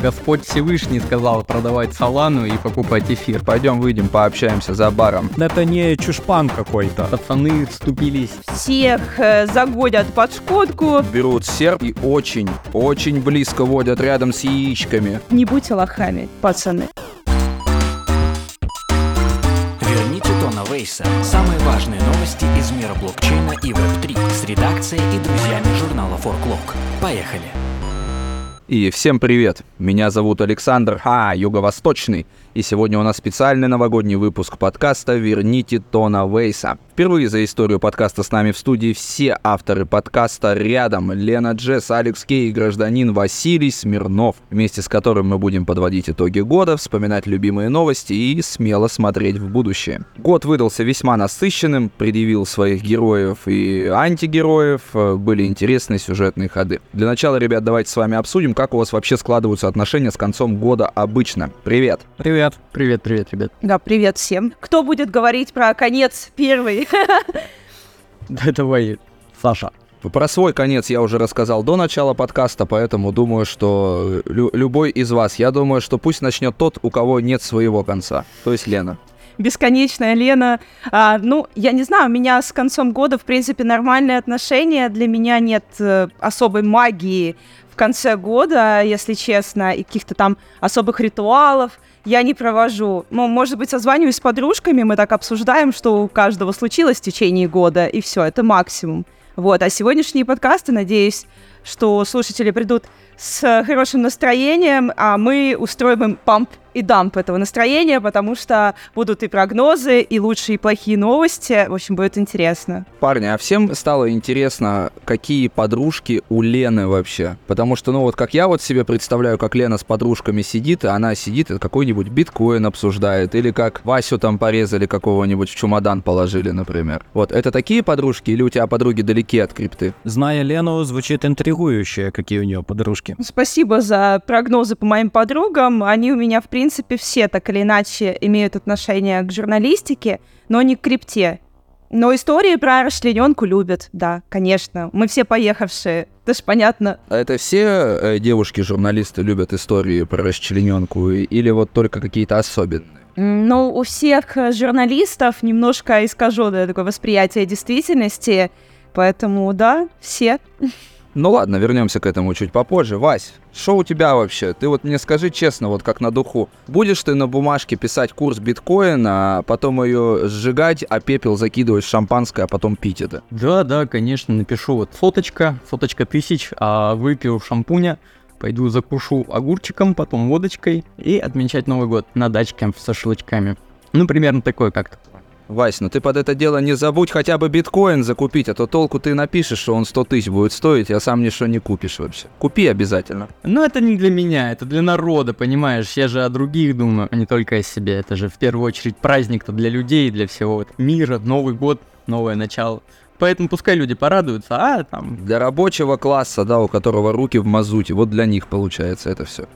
Господь Всевышний сказал продавать салану и покупать эфир. Пойдем выйдем, пообщаемся за баром. Это не чушпан какой-то. Пацаны вступились. Всех э, загодят под шкодку. Берут серп и очень, очень близко водят рядом с яичками. Не будьте лохами, пацаны. Верните Тона Вейса. Самые важные новости из мира блокчейна и Web3 с редакцией и друзьями журнала Forklog. Поехали! И всем привет! Меня зовут Александр, а, Юго-Восточный. И сегодня у нас специальный новогодний выпуск подкаста «Верните Тона Вейса». Впервые за историю подкаста с нами в студии все авторы подкаста рядом. Лена Джесс, Алекс Кей и гражданин Василий Смирнов, вместе с которым мы будем подводить итоги года, вспоминать любимые новости и смело смотреть в будущее. Год выдался весьма насыщенным, предъявил своих героев и антигероев, э, были интересные сюжетные ходы. Для начала, ребят, давайте с вами обсудим, как у вас вообще складываются отношения с концом года обычно. Привет! Привет. Привет, привет, ребят. Да, привет всем. Кто будет говорить про конец первый? Да давай, Саша. Про свой конец я уже рассказал до начала подкаста, поэтому думаю, что лю- любой из вас, я думаю, что пусть начнет тот, у кого нет своего конца, то есть Лена. Бесконечная Лена. А, ну, я не знаю, у меня с концом года, в принципе, нормальные отношения. Для меня нет э, особой магии в конце года, если честно, и каких-то там особых ритуалов я не провожу. Ну, может быть, созваниваюсь с подружками, мы так обсуждаем, что у каждого случилось в течение года, и все, это максимум. Вот, а сегодняшние подкасты, надеюсь, что слушатели придут с хорошим настроением, а мы устроим им памп и дамп этого настроения, потому что будут и прогнозы, и лучшие, и плохие новости. В общем, будет интересно. Парни, а всем стало интересно, какие подружки у Лены вообще? Потому что, ну вот как я вот себе представляю, как Лена с подружками сидит, и она сидит и какой-нибудь биткоин обсуждает, или как Васю там порезали какого-нибудь в чемодан положили, например. Вот, это такие подружки, или у тебя подруги далеки от крипты? Зная Лену, звучит интригующе, какие у нее подружки. Спасибо за прогнозы по моим подругам. Они у меня, в принципе, все так или иначе имеют отношение к журналистике, но не к крипте. Но истории про расчлененку любят, да, конечно. Мы все поехавшие, это ж понятно. А это все э, девушки-журналисты любят истории про расчлененку, или вот только какие-то особенные? Ну, у всех журналистов немножко искаженное такое восприятие действительности, поэтому, да, все. Ну ладно, вернемся к этому чуть попозже. Вась, что у тебя вообще? Ты вот мне скажи честно, вот как на духу. Будешь ты на бумажке писать курс биткоина, а потом ее сжигать, а пепел закидывать в шампанское, а потом пить это? Да, да, конечно, напишу вот соточка, соточка тысяч, а выпью шампуня, пойду закушу огурчиком, потом водочкой и отмечать Новый год на дачке с шашлычками. Ну, примерно такое как-то. Вась, ну ты под это дело не забудь хотя бы биткоин закупить, а то толку ты напишешь, что он 100 тысяч будет стоить, а сам ничего не купишь вообще. Купи обязательно. Но это не для меня, это для народа, понимаешь? Я же о других думаю, а не только о себе. Это же в первую очередь праздник-то для людей, для всего мира, Новый год, новое начало. Поэтому пускай люди порадуются, а там... Для рабочего класса, да, у которого руки в мазуте, вот для них получается это все.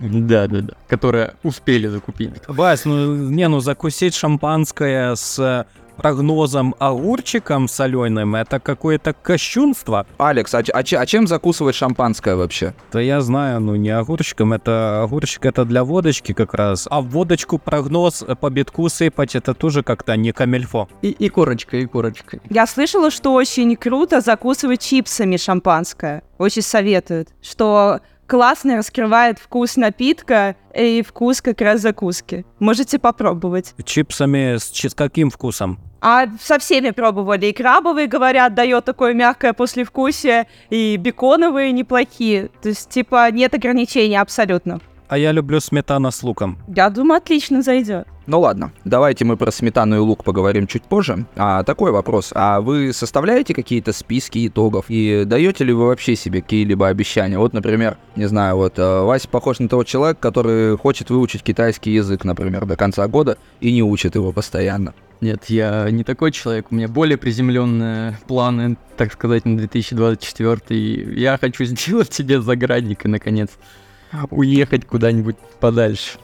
Да, да, да. Которые успели закупить. Вась, ну не, ну закусить шампанское с прогнозом огурчиком соленым, это какое-то кощунство. Алекс, а, а а чем закусывать шампанское вообще? Да я знаю, ну не огурчиком, это огурчик это для водочки как раз. А в водочку прогноз по битку сыпать, это тоже как-то не камельфо. И, и корочка, и корочка. Я слышала, что очень круто закусывать чипсами шампанское. Очень советуют, что классно раскрывает вкус напитка и вкус как раз закуски. Можете попробовать. Чипсами с, с каким вкусом? А со всеми пробовали. И крабовые, говорят, дает такое мягкое послевкусие, и беконовые неплохие. То есть, типа, нет ограничений абсолютно. А я люблю сметана с луком. Я думаю, отлично зайдет. Ну ладно, давайте мы про сметану и лук поговорим чуть позже. А такой вопрос, а вы составляете какие-то списки итогов и даете ли вы вообще себе какие-либо обещания? Вот, например, не знаю, вот э, Вася похож на того человека, который хочет выучить китайский язык, например, до конца года и не учит его постоянно. Нет, я не такой человек. У меня более приземленные планы, так сказать, на 2024. И я хочу сделать себе заградник и, наконец, уехать куда-нибудь подальше.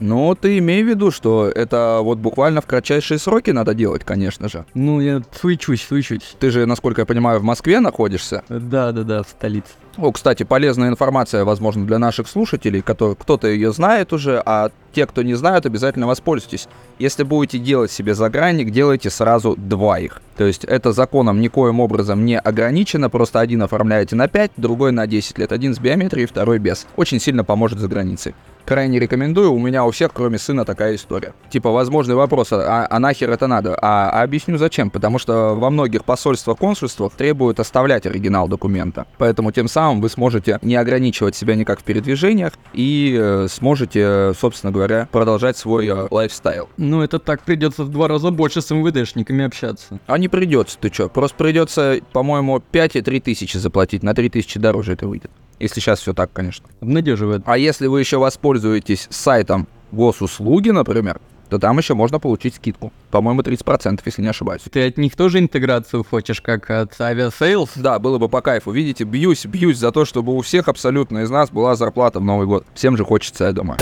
Ну, ты имей в виду, что это вот буквально в кратчайшие сроки надо делать, конечно же. Ну, я суечусь, суечусь. Ты же, насколько я понимаю, в Москве находишься. Да-да-да, в столице. О, кстати, полезная информация, возможно, для наших слушателей, которые кто-то ее знает уже, а те, кто не знают, обязательно воспользуйтесь. Если будете делать себе загранник, делайте сразу два их. То есть это законом никоим образом не ограничено, просто один оформляете на 5, другой на 10 лет. Один с биометрией, второй без. Очень сильно поможет за границей. Крайне рекомендую, у меня у всех, кроме сына, такая история. Типа, возможный вопрос, а, а нахер это надо? А, а объясню зачем. Потому что во многих посольствах, консульствах требуют оставлять оригинал документа. Поэтому тем самым вы сможете не ограничивать себя никак в передвижениях и э, сможете, собственно говоря, продолжать свой э, лайфстайл. Ну, это так придется в два раза больше с МВДшниками общаться. А не придется, ты чё? Просто придется, по-моему, 5 и 3 тысячи заплатить. На 3 тысячи дороже это выйдет. Если сейчас все так, конечно. Обнадеживает. А если вы еще воспользуетесь сайтом госуслуги, например, то там еще можно получить скидку. По-моему, 30%, если не ошибаюсь. Ты от них тоже интеграцию хочешь, как от Aviasales? Да, было бы по кайфу. Видите, бьюсь, бьюсь за то, чтобы у всех абсолютно из нас была зарплата в Новый год. Всем же хочется, я думаю.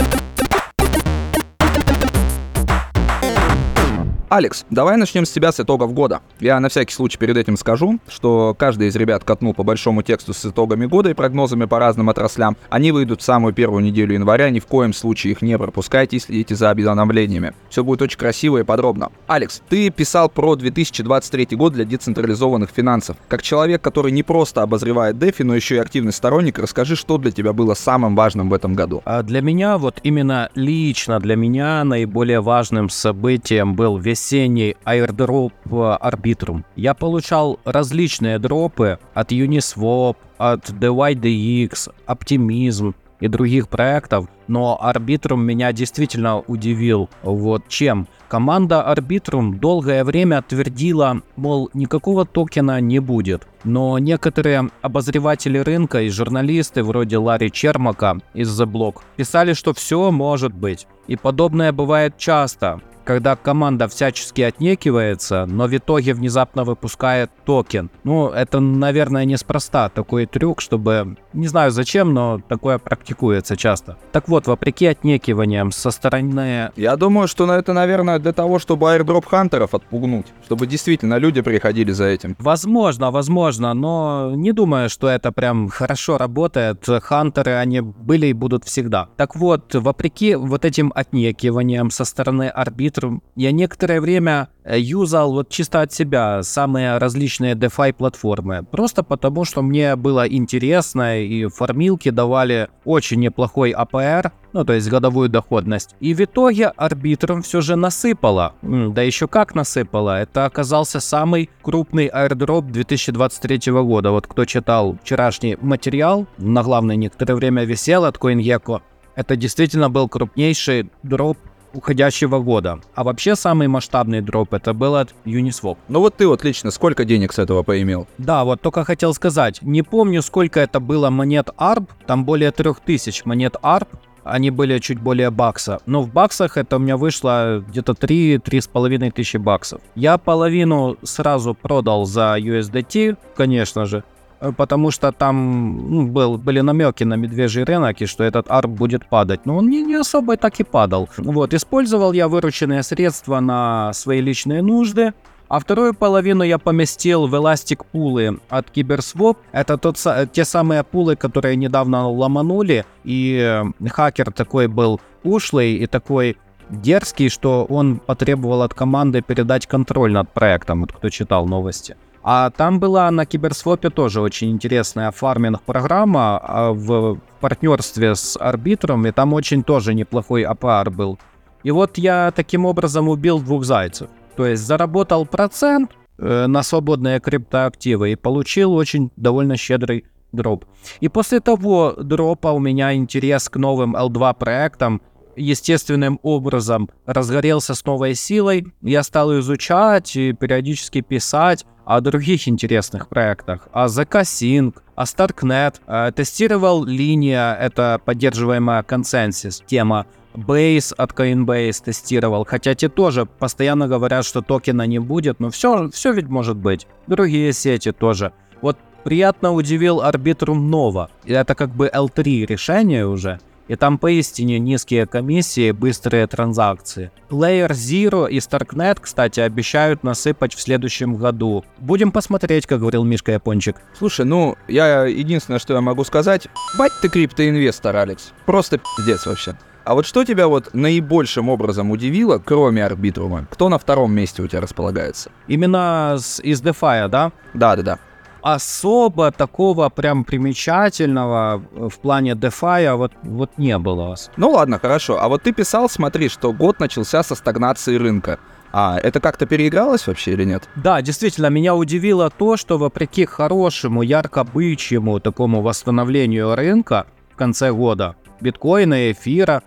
Алекс, давай начнем с тебя с итогов года. Я на всякий случай перед этим скажу, что каждый из ребят катнул по большому тексту с итогами года и прогнозами по разным отраслям. Они выйдут в самую первую неделю января, ни в коем случае их не пропускайте и следите за обновлениями. Все будет очень красиво и подробно. Алекс, ты писал про 2023 год для децентрализованных финансов. Как человек, который не просто обозревает DeFi, но еще и активный сторонник, расскажи, что для тебя было самым важным в этом году. А для меня, вот именно лично для меня наиболее важным событием был весь весенний airdrop Arbitrum. Я получал различные дропы от Uniswap, от DYDX, Optimism и других проектов, но Arbitrum меня действительно удивил. Вот чем. Команда Arbitrum долгое время твердила, мол, никакого токена не будет. Но некоторые обозреватели рынка и журналисты вроде Ларри Чермака из The Block писали, что все может быть. И подобное бывает часто когда команда всячески отнекивается, но в итоге внезапно выпускает токен. Ну, это, наверное, неспроста такой трюк, чтобы... Не знаю зачем, но такое практикуется часто. Так вот, вопреки отнекиваниям со стороны... Я думаю, что на это, наверное, для того, чтобы airdrop хантеров отпугнуть. Чтобы действительно люди приходили за этим. Возможно, возможно, но не думаю, что это прям хорошо работает. Хантеры, они были и будут всегда. Так вот, вопреки вот этим отнекиваниям со стороны арбитров, я некоторое время э, юзал вот чисто от себя самые различные DeFi платформы. Просто потому, что мне было интересно и формилки давали очень неплохой APR, ну то есть годовую доходность. И в итоге арбитром все же насыпало. Да еще как насыпало. Это оказался самый крупный airdrop 2023 года. Вот кто читал вчерашний материал, на главное некоторое время висел от CoinGecko, это действительно был крупнейший дроп уходящего года. А вообще самый масштабный дроп это был от Uniswap. Ну вот ты вот лично сколько денег с этого поимел? Да, вот только хотел сказать. Не помню, сколько это было монет ARB. Там более 3000 монет ARB. Они были чуть более бакса. Но в баксах это у меня вышло где-то 3-3,5 тысячи баксов. Я половину сразу продал за USDT, конечно же. Э, потому что там ну, был, были намеки на медвежий рынок, и что этот арб будет падать. Но он не, не особо так и падал. Вот, использовал я вырученные средства на свои личные нужды, а вторую половину я поместил в эластик пулы от Киберсвоп. Это тот, те самые пулы, которые недавно ломанули, и э, хакер такой был ушлый и такой дерзкий, что он потребовал от команды передать контроль над проектом, вот кто читал новости. А там была на Киберсвопе тоже очень интересная фарминг-программа а, в партнерстве с арбитром, и там очень тоже неплохой APR был. И вот я таким образом убил двух зайцев. То есть заработал процент э, на свободные криптоактивы и получил очень довольно щедрый дроп. И после того дропа у меня интерес к новым L2 проектам естественным образом разгорелся с новой силой. Я стал изучать и периодически писать о других интересных проектах, о ZK о StarkNet, э, тестировал линия, это поддерживаемая консенсус, тема Base от Coinbase тестировал, хотя те тоже постоянно говорят, что токена не будет, но все, все ведь может быть. Другие сети тоже. Вот приятно удивил Arbitrum Nova. Это как бы L3 решение уже. И там поистине низкие комиссии, быстрые транзакции. Layer Zero и Starknet, кстати, обещают насыпать в следующем году. Будем посмотреть, как говорил Мишка Япончик. Слушай, ну, я единственное, что я могу сказать, бать ты криптоинвестор, Алекс. Просто пиздец вообще. А вот что тебя вот наибольшим образом удивило, кроме арбитрума? Кто на втором месте у тебя располагается? Именно с, из DeFi, да? Да-да-да. Особо такого прям примечательного в плане DeFi вот, вот не было. Ну ладно, хорошо. А вот ты писал, смотри, что год начался со стагнации рынка. А это как-то переигралось вообще или нет? Да, действительно, меня удивило то, что вопреки хорошему, ярко-бычьему такому восстановлению рынка в конце года, биткоина, эфира,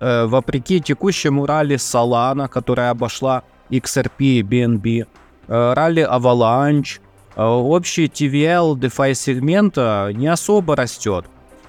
э, вопреки текущему ралли Solana, которая обошла XRP, BNB, э, ралли Avalanche, общий TVL DeFi сегмента не особо растет.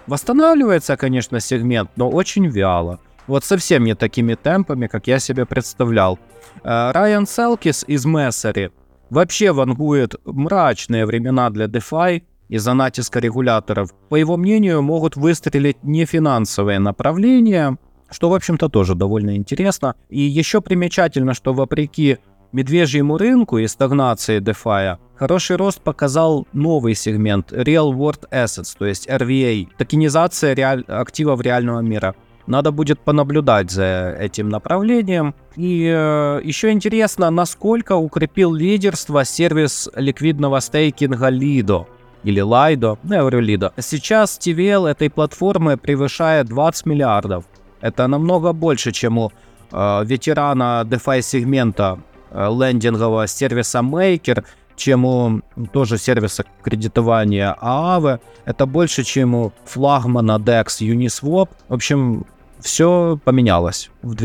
Восстанавливается, конечно, сегмент, но очень вяло. Вот совсем не такими темпами, как я себе представлял. Э, Райан Селкис из Мессери вообще вангует мрачные времена для DeFi из-за натиска регуляторов. По его мнению, могут выстрелить нефинансовые направления, что, в общем-то, тоже довольно интересно. И еще примечательно, что вопреки медвежьему рынку и стагнации DeFi, хороший рост показал новый сегмент Real World Assets, то есть RVA, токенизация реаль... активов реального мира. Надо будет понаблюдать за этим направлением. И э, еще интересно, насколько укрепил лидерство сервис ликвидного стейкинга Lido или Lido, ну я говорю Lido. Сейчас TVL этой платформы превышает 20 миллиардов. Это намного больше, чем у э, ветерана DeFi сегмента лендингового сервиса Maker, чем у тоже сервиса кредитования Aave. Это больше, чем у флагмана DEX Uniswap. В общем, все поменялось в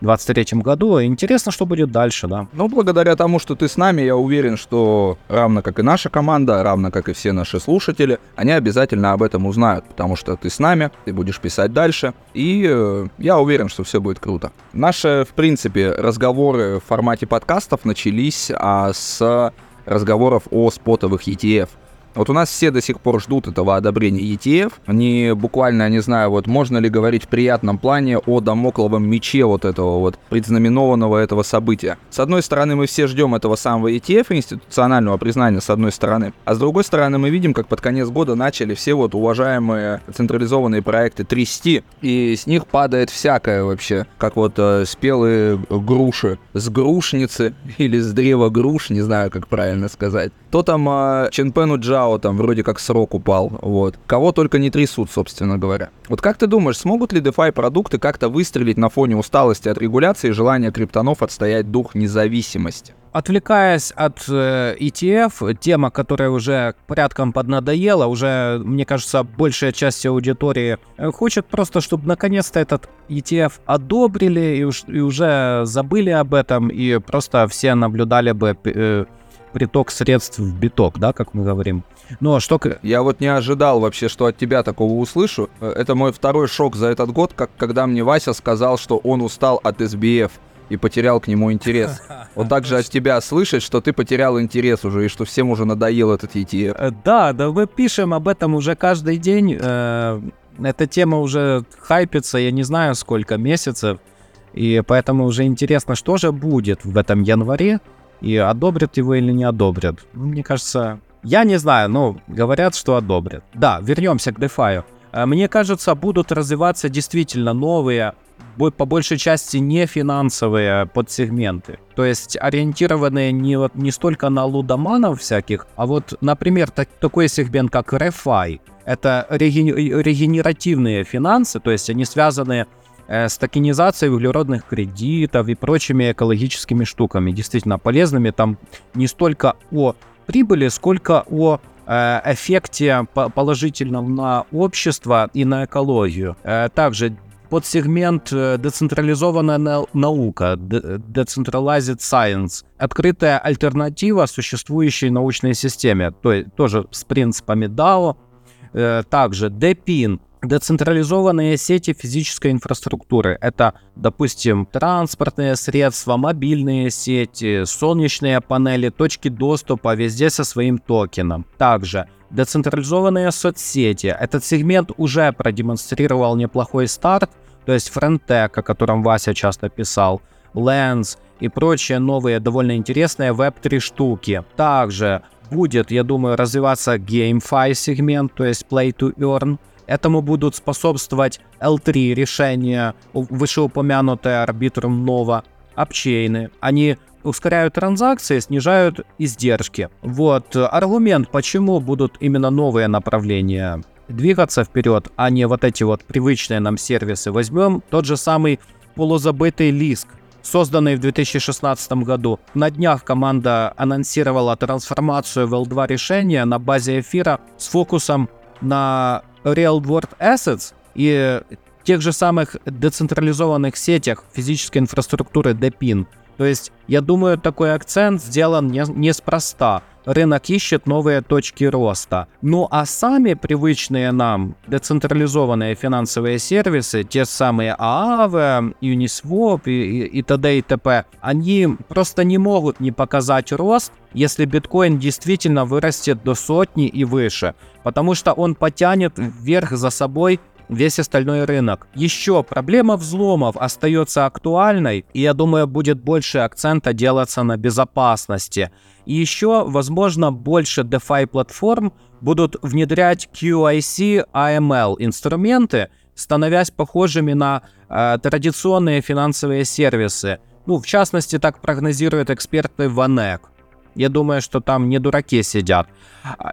2023 году. Интересно, что будет дальше, да. Ну, благодаря тому, что ты с нами, я уверен, что равно как и наша команда, равно как и все наши слушатели, они обязательно об этом узнают, потому что ты с нами, ты будешь писать дальше, и э, я уверен, что все будет круто. Наши, в принципе, разговоры в формате подкастов начались а, с разговоров о спотовых ETF. Вот у нас все до сих пор ждут этого одобрения ETF. Они буквально, не знаю, вот можно ли говорить в приятном плане о домокловом мече вот этого вот предзнаменованного этого события. С одной стороны, мы все ждем этого самого ETF, институционального признания, с одной стороны. А с другой стороны, мы видим, как под конец года начали все вот уважаемые централизованные проекты трясти, и с них падает всякое вообще. Как вот э, спелые груши с грушницы или с древа груш, не знаю, как правильно сказать. То там э, Ченпену Джа Дао там вроде как срок упал, вот. Кого только не трясут, собственно говоря. Вот как ты думаешь, смогут ли DeFi продукты как-то выстрелить на фоне усталости от регуляции и желания криптонов отстоять дух независимости? Отвлекаясь от э, ETF, тема, которая уже порядком поднадоела, уже, мне кажется, большая часть аудитории э, хочет просто, чтобы наконец-то этот ETF одобрили и, уж, и уже забыли об этом, и просто все наблюдали бы э, приток средств в биток, да, как мы говорим. Ну а что... Я вот не ожидал вообще, что от тебя такого услышу. Э, это мой второй шок за этот год, как когда мне Вася сказал, что он устал от SBF и потерял к нему интерес. Вот так же от тебя слышать, что ты потерял интерес уже, и что всем уже надоел этот ETF. Э, да, да, мы пишем об этом уже каждый день. Э, эта тема уже хайпится, я не знаю сколько месяцев. И поэтому уже интересно, что же будет в этом январе и одобрят его или не одобрят. Мне кажется, я не знаю, но говорят, что одобрят. Да, вернемся к DeFi. Э, мне кажется, будут развиваться действительно новые, по большей части не финансовые подсегменты. То есть ориентированные не, вот, не столько на лудоманов всяких, а вот, например, так, такой сегмент, как ReFi. Это регенеративные финансы, то есть они связаны Э, с токенизацией углеродных кредитов и прочими экологическими штуками, действительно полезными. Там не столько о прибыли, сколько о э, эффекте положительном на общество и на экологию. Э, также подсегмент децентрализованная наука, decentralized science, открытая альтернатива существующей научной системе, то есть тоже с принципами DAO, также DePIN, Децентрализованные сети физической инфраструктуры — это, допустим, транспортные средства, мобильные сети, солнечные панели, точки доступа, везде со своим токеном. Также Децентрализованные соцсети. Этот сегмент уже продемонстрировал неплохой старт, то есть Френтек, о котором Вася часто писал, Lens и прочие новые довольно интересные Web3 штуки. Также будет, я думаю, развиваться GameFi сегмент, то есть Play to Earn. Этому будут способствовать L3 решения, вышеупомянутые арбитром Nova, апчейны. Они ускоряют транзакции, снижают издержки. Вот аргумент, почему будут именно новые направления двигаться вперед, а не вот эти вот привычные нам сервисы. Возьмем тот же самый полузабытый Лиск, созданный в 2016 году. На днях команда анонсировала трансформацию в L2 решения на базе эфира с фокусом на Real World Assets и тех же самых децентрализованных сетях физической инфраструктуры DePIN. То есть, я думаю, такой акцент сделан не, неспроста рынок ищет новые точки роста. Ну а сами привычные нам децентрализованные финансовые сервисы, те самые Aave, Uniswap и, и, и т.д. и т.п., они просто не могут не показать рост, если биткоин действительно вырастет до сотни и выше, потому что он потянет вверх за собой весь остальной рынок. Еще проблема взломов остается актуальной, и я думаю, будет больше акцента делаться на безопасности. И еще, возможно, больше DeFi платформ будут внедрять QIC AML инструменты, становясь похожими на э, традиционные финансовые сервисы. Ну, в частности, так прогнозируют эксперты Vanek. Я думаю, что там не дураки сидят.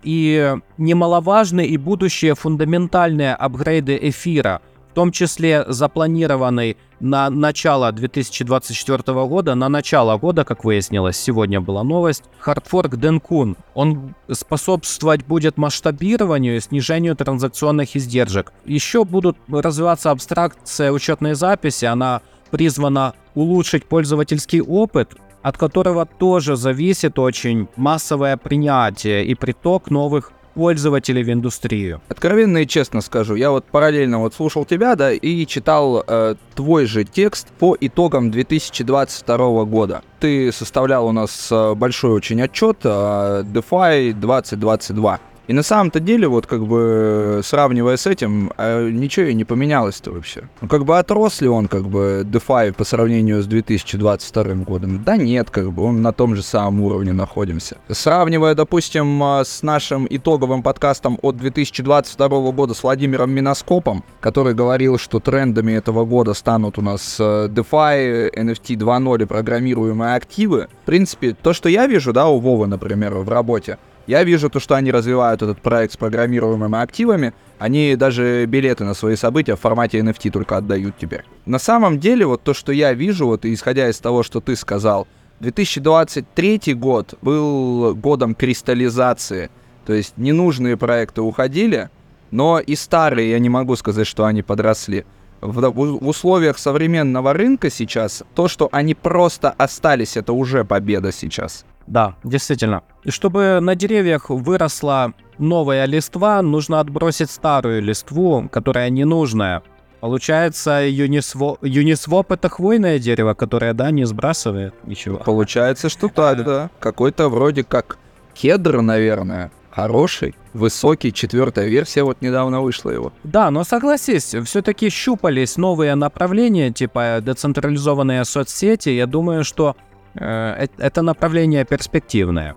И немаловажны и будущие фундаментальные апгрейды эфира, в том числе запланированный на начало 2024 года, на начало года, как выяснилось, сегодня была новость, хардфорк Денкун. Он способствовать будет масштабированию и снижению транзакционных издержек. Еще будут развиваться абстракция учетной записи, она призвана улучшить пользовательский опыт, от которого тоже зависит очень массовое принятие и приток новых пользователей в индустрию. Откровенно и честно скажу, я вот параллельно вот слушал тебя, да, и читал э, твой же текст по итогам 2022 года. Ты составлял у нас э, большой очень отчет э, DeFi 2022. И на самом-то деле, вот как бы сравнивая с этим, а, ничего и не поменялось-то вообще. Ну как бы отрос ли он как бы DeFi по сравнению с 2022 годом? Да нет, как бы он на том же самом уровне находимся. Сравнивая, допустим, а, с нашим итоговым подкастом от 2022 года с Владимиром Миноскопом, который говорил, что трендами этого года станут у нас DeFi, NFT 2.0 и программируемые активы. В принципе, то, что я вижу, да, у Вовы, например, в работе, я вижу то, что они развивают этот проект с программируемыми активами. Они даже билеты на свои события в формате NFT только отдают теперь. На самом деле, вот то, что я вижу, вот исходя из того, что ты сказал, 2023 год был годом кристаллизации. То есть ненужные проекты уходили, но и старые, я не могу сказать, что они подросли. В, в условиях современного рынка сейчас, то, что они просто остались, это уже победа сейчас. Да, действительно. И чтобы на деревьях выросла новая листва, нужно отбросить старую листву, которая ненужная. Получается, юнисвоп, юнисвоп это хвойное дерево, которое, да, не сбрасывает ничего. Получается, что так, да. Какой-то вроде как кедр, наверное. Хороший, высокий, четвертая версия вот недавно вышла его. Да, но согласись, все-таки щупались новые направления, типа децентрализованные соцсети. Я думаю, что это направление перспективное.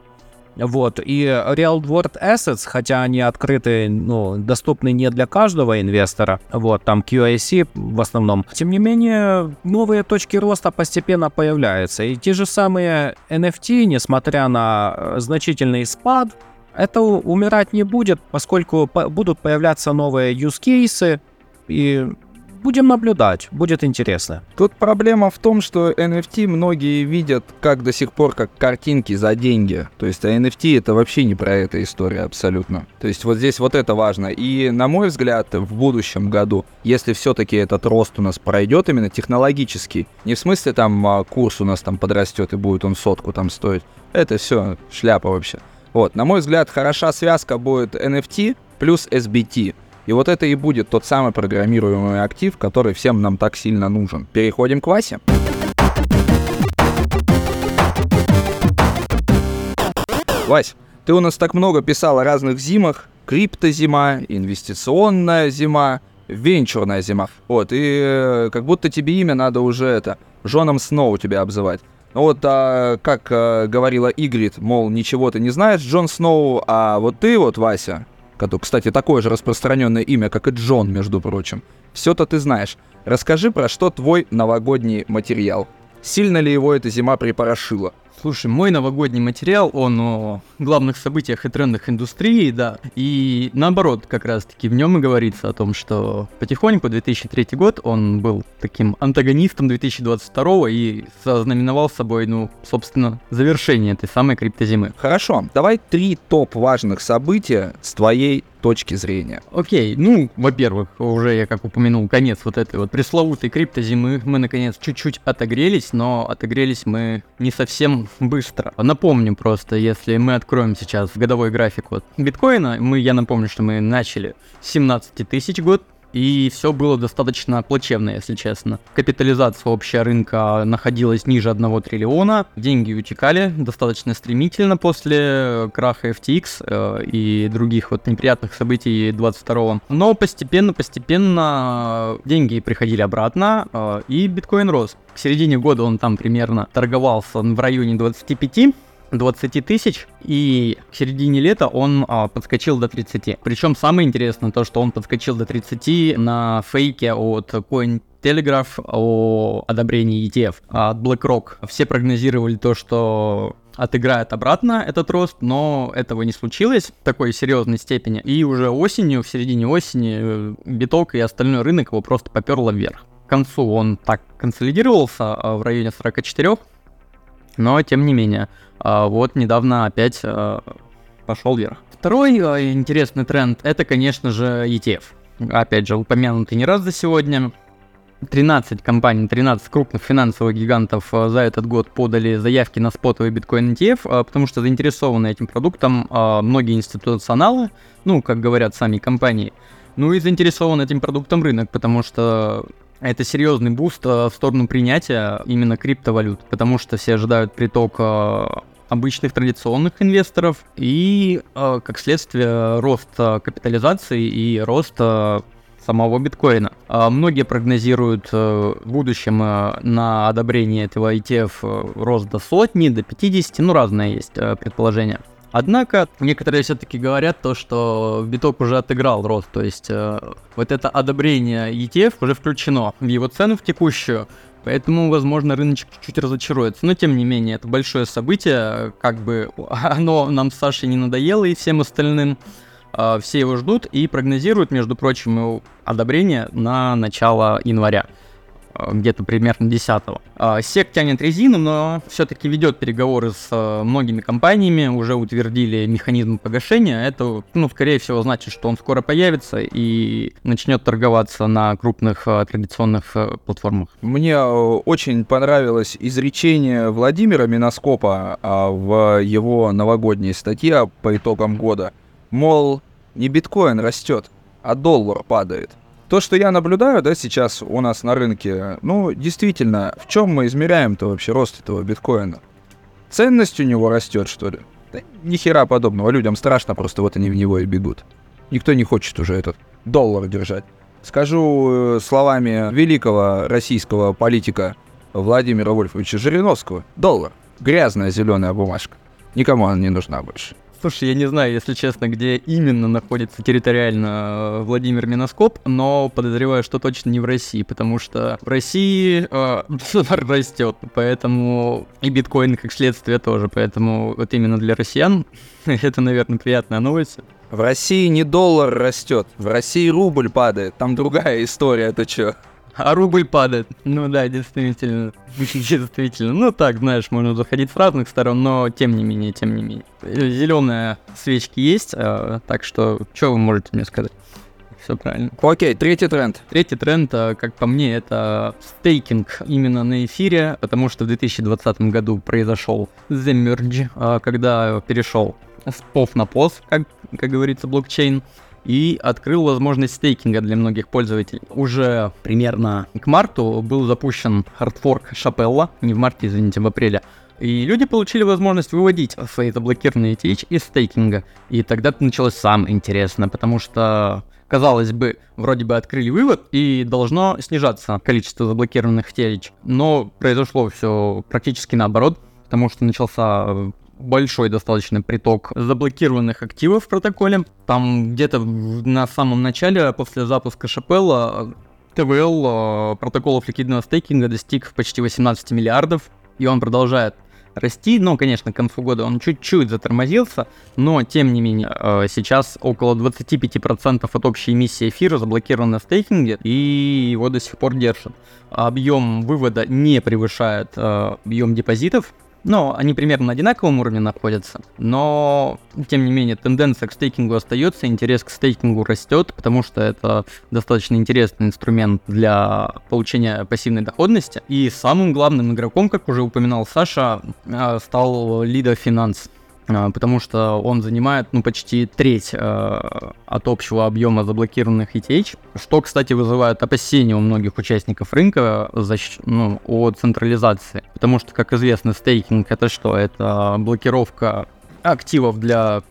Вот, и Real World Assets, хотя они открыты, ну, доступны не для каждого инвестора, вот, там QIC в основном, тем не менее, новые точки роста постепенно появляются, и те же самые NFT, несмотря на э, значительный спад, это умирать не будет, поскольку будут появляться новые use cases, и будем наблюдать, будет интересно. Тут проблема в том, что NFT многие видят как до сих пор как картинки за деньги. То есть а NFT это вообще не про эту историю абсолютно. То есть вот здесь вот это важно. И на мой взгляд, в будущем году, если все-таки этот рост у нас пройдет именно технологический, не в смысле там а, курс у нас там подрастет и будет он сотку там стоить, это все шляпа вообще. Вот, на мой взгляд, хороша связка будет NFT плюс SBT. И вот это и будет тот самый программируемый актив, который всем нам так сильно нужен. Переходим к Васе. Вась, Ты у нас так много писал о разных зимах. Криптозима, инвестиционная зима, венчурная зима. Вот, и э, как будто тебе имя надо уже это, Джоном Сноу тебя обзывать. Ну вот, а, как а, говорила Игрит, мол, ничего ты не знаешь, Джон Сноу, а вот ты вот, Вася, который, кстати, такое же распространенное имя, как и Джон, между прочим, все-то ты знаешь. Расскажи, про что твой новогодний материал. Сильно ли его эта зима припорошила? Слушай, мой новогодний материал, он о главных событиях и трендах индустрии, да. И наоборот, как раз-таки в нем и говорится о том, что потихоньку 2003 год, он был таким антагонистом 2022 и сознаменовал собой, ну, собственно, завершение этой самой криптозимы. Хорошо, давай три топ важных события с твоей точки зрения. Окей, ну, во-первых, уже я как упомянул, конец вот этой вот пресловутой криптозимы. Мы, наконец, чуть-чуть отогрелись, но отогрелись мы не совсем быстро. Напомню просто, если мы откроем сейчас годовой график вот биткоина, мы, я напомню, что мы начали с 17 тысяч год, и все было достаточно плачевно, если честно. Капитализация общая рынка находилась ниже 1 триллиона, деньги утекали достаточно стремительно после краха FTX э, и других вот неприятных событий 22 Но постепенно-постепенно деньги приходили обратно, э, и биткоин рос. К середине года он там примерно торговался в районе 25 20 тысяч, и к середине лета он а, подскочил до 30. Причем самое интересное то, что он подскочил до 30 на фейке от Coin Telegraph о одобрении ETF от BlackRock. Все прогнозировали то, что отыграет обратно этот рост, но этого не случилось в такой серьезной степени. И уже осенью, в середине осени, э, биток и остальной рынок его просто поперло вверх. К концу он так консолидировался а, в районе 44, но тем не менее, а, вот недавно опять а, пошел вверх. Второй а, интересный тренд это, конечно же, ETF. Опять же, упомянутый не раз за сегодня. 13 компаний, 13 крупных финансовых гигантов за этот год подали заявки на спотовый биткоин ETF, потому что заинтересованы этим продуктом многие институционалы, ну, как говорят сами компании, ну и заинтересован этим продуктом рынок, потому что это серьезный boost в сторону принятия именно криптовалют, потому что все ожидают приток обычных традиционных инвесторов и, э, как следствие, рост капитализации и рост самого биткоина. А многие прогнозируют э, в будущем э, на одобрение этого ETF рост до сотни, до 50, ну разное есть предположение. Однако некоторые все-таки говорят то, что биток уже отыграл рост, то есть э, вот это одобрение ETF уже включено в его цену в текущую, Поэтому, возможно, рыночек чуть-чуть разочаруется. Но, тем не менее, это большое событие. Как бы оно нам с Сашей не надоело и всем остальным. А, все его ждут и прогнозируют, между прочим, его одобрение на начало января. Э, где-то примерно 10 -го. СЕК тянет резину, но все-таки ведет переговоры с э, многими компаниями, уже утвердили механизм погашения. Это, ну, скорее всего, значит, что он скоро появится и начнет торговаться на крупных э, традиционных платформах. Мне очень понравилось изречение Владимира Миноскопа а, в его новогодней статье по итогам года. Мол, не биткоин растет, а доллар падает. То, что я наблюдаю, да, сейчас у нас на рынке, ну, действительно, в чем мы измеряем-то вообще рост этого биткоина? Ценность у него растет, что ли? Да ни хера подобного. Людям страшно, просто вот они в него и бегут. Никто не хочет уже этот доллар держать. Скажу э, словами великого российского политика Владимира Вольфовича Жириновского. Доллар. Грязная зеленая бумажка. Никому она не нужна больше. Слушай, я не знаю, если честно, где именно находится территориально э, Владимир Миноскоп, но подозреваю, что точно не в России, потому что в России э, растет, поэтому и биткоин как следствие тоже, поэтому вот именно для россиян это, наверное, приятная новость. В России не доллар растет, в России рубль падает, там другая история, это что? А рубль падает. Ну да, действительно. Действительно. Ну так, знаешь, можно заходить с разных сторон, но тем не менее, тем не менее. Зеленые свечки есть, э, так что, что вы можете мне сказать? Все правильно. Окей, третий тренд. Третий тренд, э, как по мне, это стейкинг именно на эфире, потому что в 2020 году произошел The Merge, э, когда перешел с POF на POS, как, как говорится, блокчейн и открыл возможность стейкинга для многих пользователей. Уже примерно к марту был запущен хардфорк Шапелла, не в марте, извините, в апреле, И люди получили возможность выводить свои заблокированные ETH из стейкинга. И тогда началось самое интересное, потому что казалось бы, вроде бы открыли вывод и должно снижаться количество заблокированных ETH. Но произошло все практически наоборот, потому что начался большой достаточно приток заблокированных активов в протоколе. Там где-то на самом начале, после запуска Шапелла, ТВЛ протоколов ликвидного стейкинга достиг почти 18 миллиардов, и он продолжает расти, но, конечно, к концу года он чуть-чуть затормозился, но, тем не менее, э, сейчас около 25% от общей эмиссии эфира заблокировано в стейкинге, и его до сих пор держат. Объем вывода не превышает э, объем депозитов, но они примерно на одинаковом уровне находятся, но, тем не менее, тенденция к стейкингу остается, интерес к стейкингу растет, потому что это достаточно интересный инструмент для получения пассивной доходности. И самым главным игроком, как уже упоминал Саша, э, стал Lido Finance. А, потому что он занимает ну, почти треть э, от общего объема заблокированных ETH, что, кстати, вызывает опасения у многих участников рынка за, ну, о централизации. Потому что, как известно, стейкинг это что? Это блокировка активов для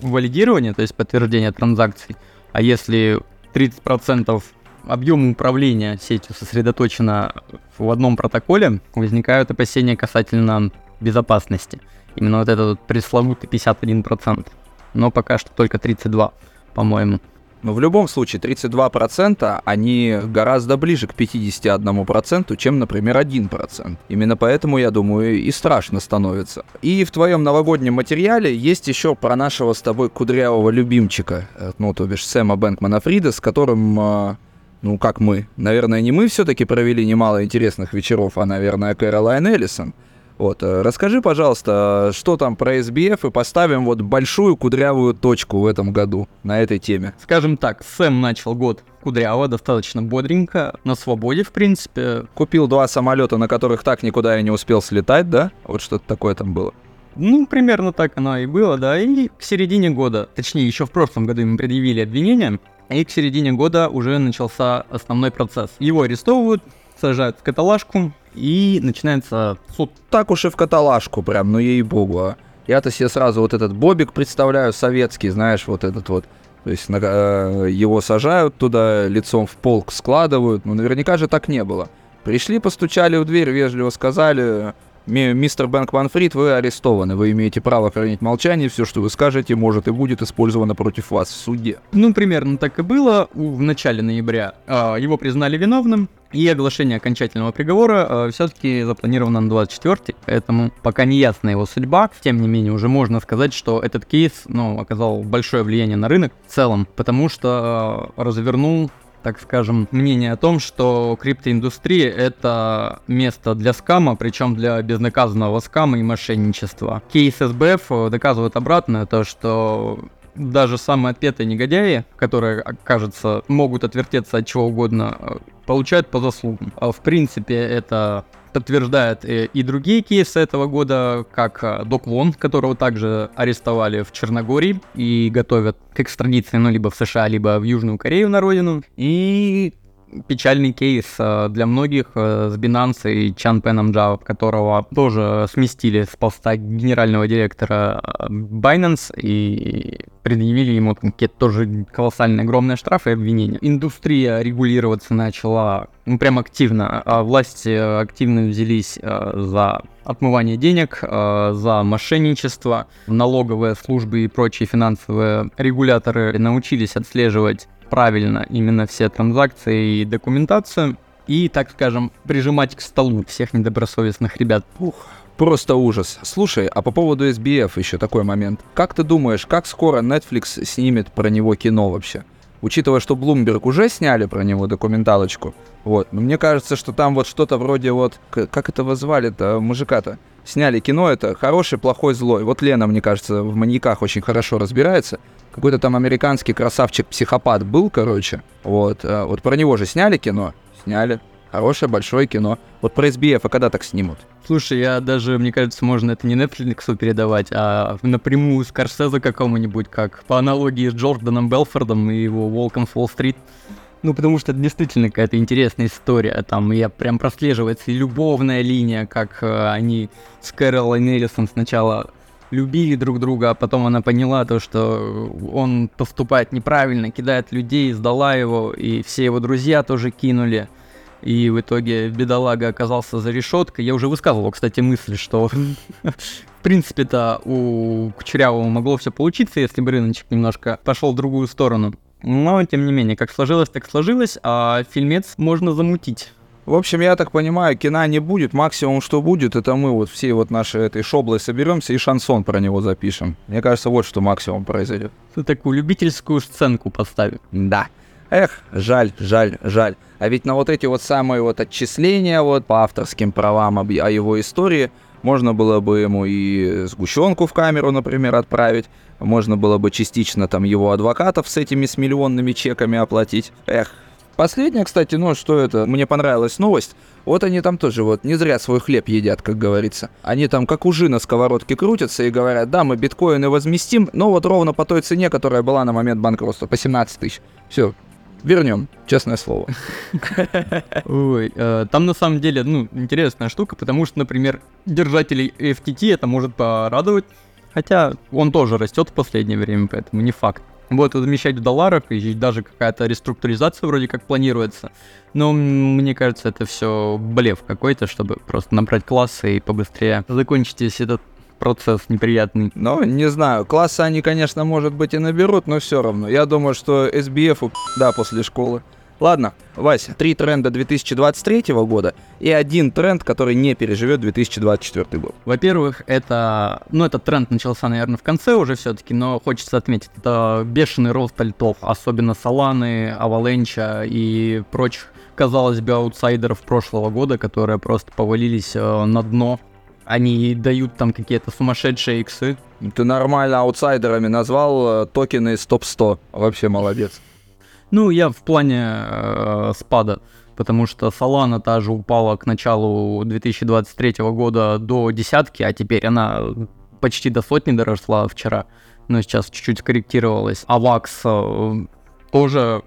валидирования, то есть подтверждения транзакций. А если 30% объема управления сетью сосредоточено в одном протоколе, возникают опасения касательно безопасности. Именно вот этот вот пресловутый 51%. Но пока что только 32, по-моему. Но в любом случае 32% они гораздо ближе к 51%, чем, например, 1%. Именно поэтому, я думаю, и страшно становится. И в твоем новогоднем материале есть еще про нашего с тобой кудрявого любимчика, э, ну, то бишь Сэма Бэнкмана Фрида, с которым э, ну, как мы. Наверное, не мы все-таки провели немало интересных вечеров, а, наверное, Кэролайн Эллисон. Вот, э, расскажи, пожалуйста, что там про SBF и поставим вот большую кудрявую точку в этом году на этой теме. Скажем так, Сэм начал год кудряво, достаточно бодренько, на свободе, в принципе. Купил два самолета, на которых так никуда и не успел слетать, да? Вот что-то такое там было. Ну, примерно так оно и было, да. И к середине года, точнее, еще в прошлом году ему предъявили обвинения, и к середине года уже начался основной процесс. Его арестовывают, сажают в каталажку, и начинается суд. Так уж и в каталажку прям, ну ей-богу, а. Я-то себе сразу вот этот бобик представляю, советский, знаешь, вот этот вот. То есть э, его сажают туда, лицом в полк складывают. Ну, наверняка же так не было. Пришли, постучали в дверь, вежливо сказали, Мистер Бэнкман Фрид, вы арестованы. Вы имеете право хранить молчание. Все, что вы скажете, может и будет использовано против вас в суде. Ну, примерно так и было. В начале ноября э, его признали виновным. И оглашение окончательного приговора э, все-таки запланировано на 24 поэтому пока не ясна его судьба. Тем не менее, уже можно сказать, что этот кейс ну, оказал большое влияние на рынок в целом, потому что э, развернул так скажем, мнение о том, что криптоиндустрия это место для скама, причем для безнаказанного скама и мошенничества. Кейс СБФ доказывает обратное, то что даже самые отпетые негодяи, которые, кажется, могут отвертеться от чего угодно, получают по заслугам. А в принципе, это подтверждает э, и другие кейсы этого года, как э, Док Вон, которого также арестовали в Черногории и готовят к экстрадиции, ну, либо в США, либо в Южную Корею на родину. И печальный кейс э, для многих с Binance и Чан Пеном Джао, которого тоже сместили с поста генерального директора Binance и предъявили ему какие-то тоже колоссальные огромные штрафы и обвинения. Индустрия регулироваться начала ну, прям активно. А власти активно взялись э, за отмывание денег, э, за мошенничество. Налоговые службы и прочие финансовые регуляторы научились отслеживать правильно именно все транзакции и документацию и, так скажем, прижимать к столу всех недобросовестных ребят. Ух, Просто ужас. Слушай, а по поводу SBF еще такой момент. Как ты думаешь, как скоро Netflix снимет про него кино вообще? Учитывая, что Bloomberg уже сняли про него документалочку. Вот. Но мне кажется, что там вот что-то вроде вот... Как это вызвали-то мужика-то? Сняли кино, это хороший, плохой, злой. Вот Лена, мне кажется, в маньяках очень хорошо разбирается. Какой-то там американский красавчик-психопат был, короче. Вот. А вот про него же сняли кино? Сняли. Хорошее, большое кино. Вот про SBF, а когда так снимут? Слушай, я даже, мне кажется, можно это не Netflix передавать, а напрямую Скорсезе какому-нибудь, как по аналогии с Джорданом Белфордом и его Волком в Уолл-стрит. Ну, потому что это действительно какая-то интересная история. Там я прям прослеживается и любовная линия, как э, они с Кэрол и Неллисон сначала любили друг друга, а потом она поняла то, что он поступает неправильно, кидает людей, сдала его, и все его друзья тоже кинули. И в итоге бедолага оказался за решеткой. Я уже высказывал, кстати, мысль, что в принципе-то у Кучерявого могло все получиться, если бы рыночек немножко пошел в другую сторону. Но, тем не менее, как сложилось, так сложилось, а фильмец можно замутить. В общем, я так понимаю, кино не будет. Максимум, что будет, это мы вот все вот наши этой шоблы соберемся и шансон про него запишем. Мне кажется, вот что максимум произойдет. Ты такую любительскую сценку поставим. Да. Эх, жаль, жаль, жаль. А ведь на вот эти вот самые вот отчисления вот по авторским правам об, о его истории можно было бы ему и сгущенку в камеру, например, отправить. Можно было бы частично там его адвокатов с этими с миллионными чеками оплатить. Эх, Последняя, кстати, ну что это, мне понравилась новость. Вот они там тоже вот не зря свой хлеб едят, как говорится. Они там как ужи на сковородке крутятся и говорят, да, мы биткоины возместим, но вот ровно по той цене, которая была на момент банкротства, по 17 тысяч. Все, вернем, честное слово. Ой, э, там на самом деле, ну, интересная штука, потому что, например, держателей FTT это может порадовать, хотя он тоже растет в последнее время, поэтому не факт будет замещать в долларах, и даже какая-то реструктуризация вроде как планируется. Но мне кажется, это все блеф какой-то, чтобы просто набрать классы и побыстрее закончить весь этот процесс неприятный. Ну, не знаю, классы они, конечно, может быть и наберут, но все равно. Я думаю, что SBF, да, после школы. Ладно, Вася, три тренда 2023 года и один тренд, который не переживет 2024 год. Во-первых, это, ну, этот тренд начался, наверное, в конце уже все-таки, но хочется отметить, это бешеный рост альтов, особенно Соланы, Аваленча и прочих, казалось бы, аутсайдеров прошлого года, которые просто повалились э, на дно они дают там какие-то сумасшедшие иксы. Ты нормально аутсайдерами назвал э, токены из топ-100. Вообще молодец. Ну, я в плане э, спада, потому что Solana та же упала к началу 2023 года до десятки, а теперь она почти до сотни доросла вчера, но сейчас чуть-чуть скорректировалась. А VAX э, тоже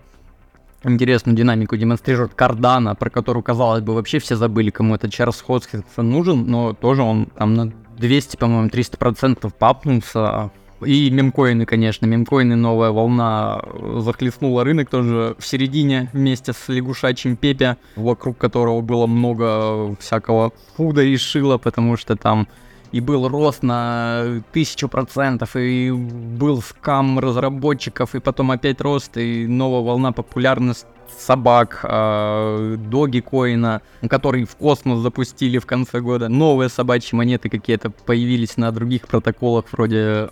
интересную динамику демонстрирует Кардана, про которую, казалось бы, вообще все забыли, кому этот Чарльз Хоскинсон нужен, но тоже он там на 200, по-моему, 300% папнулся, и мемкоины, конечно. Мемкоины новая волна захлестнула рынок тоже в середине вместе с лягушачьим Пепе, вокруг которого было много всякого фуда и шила, потому что там и был рост на тысячу процентов, и был скам разработчиков, и потом опять рост, и новая волна популярности собак, э, доги коина, который в космос запустили в конце года. Новые собачьи монеты какие-то появились на других протоколах, вроде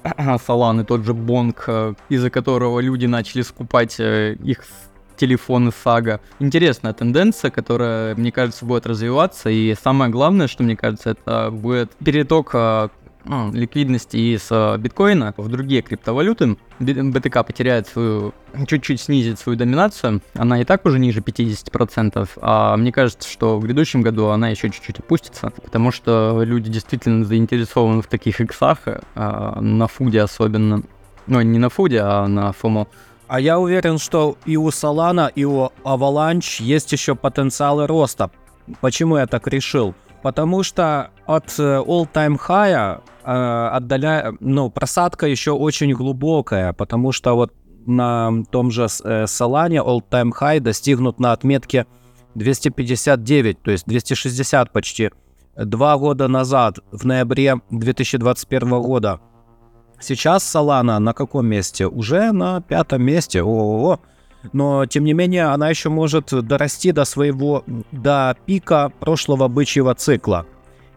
Solana, тот же Бонг, э, из-за которого люди начали скупать э, их телефоны Сага. Интересная тенденция, которая, мне кажется, будет развиваться. И самое главное, что мне кажется, это будет переток а, ликвидности из а, биткоина в другие криптовалюты. БТК потеряет свою, чуть-чуть снизит свою доминацию. Она и так уже ниже 50%. А мне кажется, что в грядущем году она еще чуть-чуть опустится, потому что люди действительно заинтересованы в таких иксах, а, на фуде особенно. Ну, не на фуде, а на FOMO. А я уверен, что и у Solana, и у Avalanche есть еще потенциалы роста. Почему я так решил? Потому что от э, all-time high э, отдаля... ну, просадка еще очень глубокая, потому что вот на том же э, Solana all-time high достигнут на отметке 259, то есть 260 почти. Два года назад, в ноябре 2021 года, Сейчас Solana на каком месте? Уже на пятом месте. О-о-о. Но, тем не менее, она еще может дорасти до своего, до пика прошлого бычьего цикла.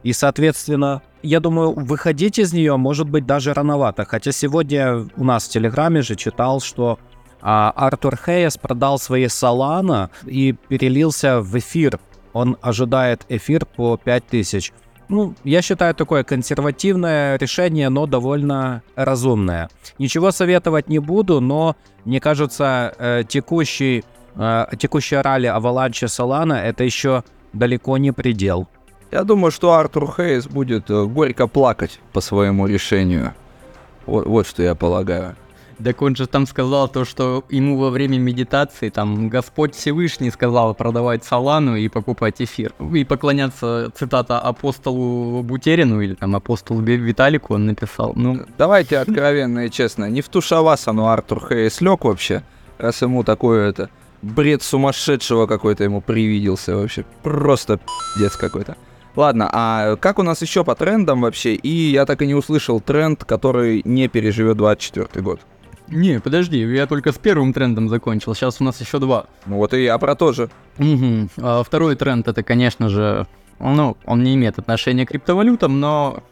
И, соответственно, я думаю, выходить из нее может быть даже рановато. Хотя сегодня у нас в Телеграме же читал, что а, Артур Хейс продал свои Solana и перелился в эфир. Он ожидает эфир по 5000. Ну, я считаю такое консервативное решение, но довольно разумное. Ничего советовать не буду, но мне кажется, э, текущий, э, текущая ралли Avalanche Solana это еще далеко не предел. Я думаю, что Артур Хейс будет э, горько плакать по своему решению. Вот, вот что я полагаю. Так он же там сказал то, что ему во время медитации там Господь Всевышний сказал продавать салану и покупать эфир. И поклоняться, цитата, апостолу Бутерину или там апостолу Ви- Виталику он написал. Ну, Давайте откровенно и честно, не в ту шавасану Артур Хейс лег вообще, раз ему такое это бред сумасшедшего какой-то ему привиделся вообще. Просто пиздец какой-то. Ладно, а как у нас еще по трендам вообще? И я так и не услышал тренд, который не переживет 24 год. Не, подожди, я только с первым трендом закончил, сейчас у нас еще два. Ну вот и я про то же. Мгм. А Второй тренд это, конечно же, ну, он не имеет отношения к криптовалютам, но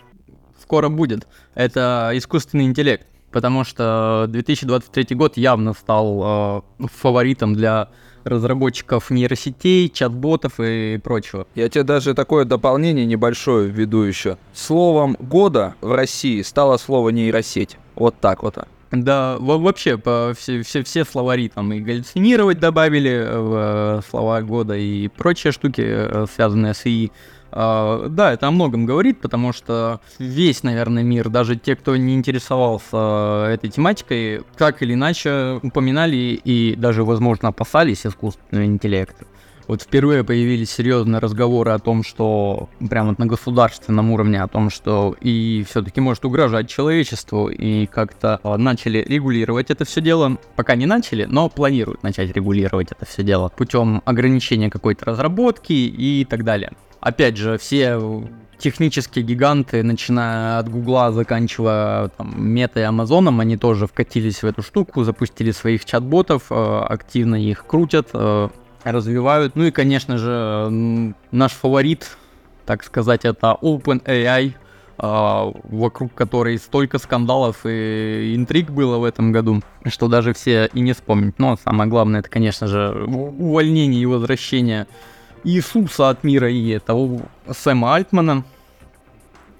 скоро будет. Это искусственный интеллект. Потому что 2023 год явно стал э, фаворитом для разработчиков нейросетей, чат-ботов и прочего. Я тебе даже такое дополнение небольшое введу еще. Словом года в России стало слово нейросеть. Вот так вот. Да, во- вообще, по, все, все, все словари там и галлюцинировать добавили в э, слова года и прочие штуки, э, связанные с ИИ. А, да, это о многом говорит, потому что весь, наверное, мир, даже те, кто не интересовался э, этой тематикой, так или иначе упоминали и даже, возможно, опасались искусственного интеллекта. Вот впервые появились серьезные разговоры о том, что прям вот на государственном уровне, о том, что и все-таки может угрожать человечеству, и как-то а, начали регулировать это все дело. Пока не начали, но планируют начать регулировать это все дело путем ограничения какой-то разработки и так далее. Опять же, все технические гиганты, начиная от Гугла, заканчивая там, Мета и Амазоном, они тоже вкатились в эту штуку, запустили своих чат-ботов, э, активно их крутят, э, развивают. Ну и, конечно же, наш фаворит, так сказать, это OpenAI, а, вокруг которой столько скандалов и интриг было в этом году, что даже все и не вспомнить. Но самое главное, это, конечно же, увольнение и возвращение Иисуса от мира, и это у Сэма Альтмана.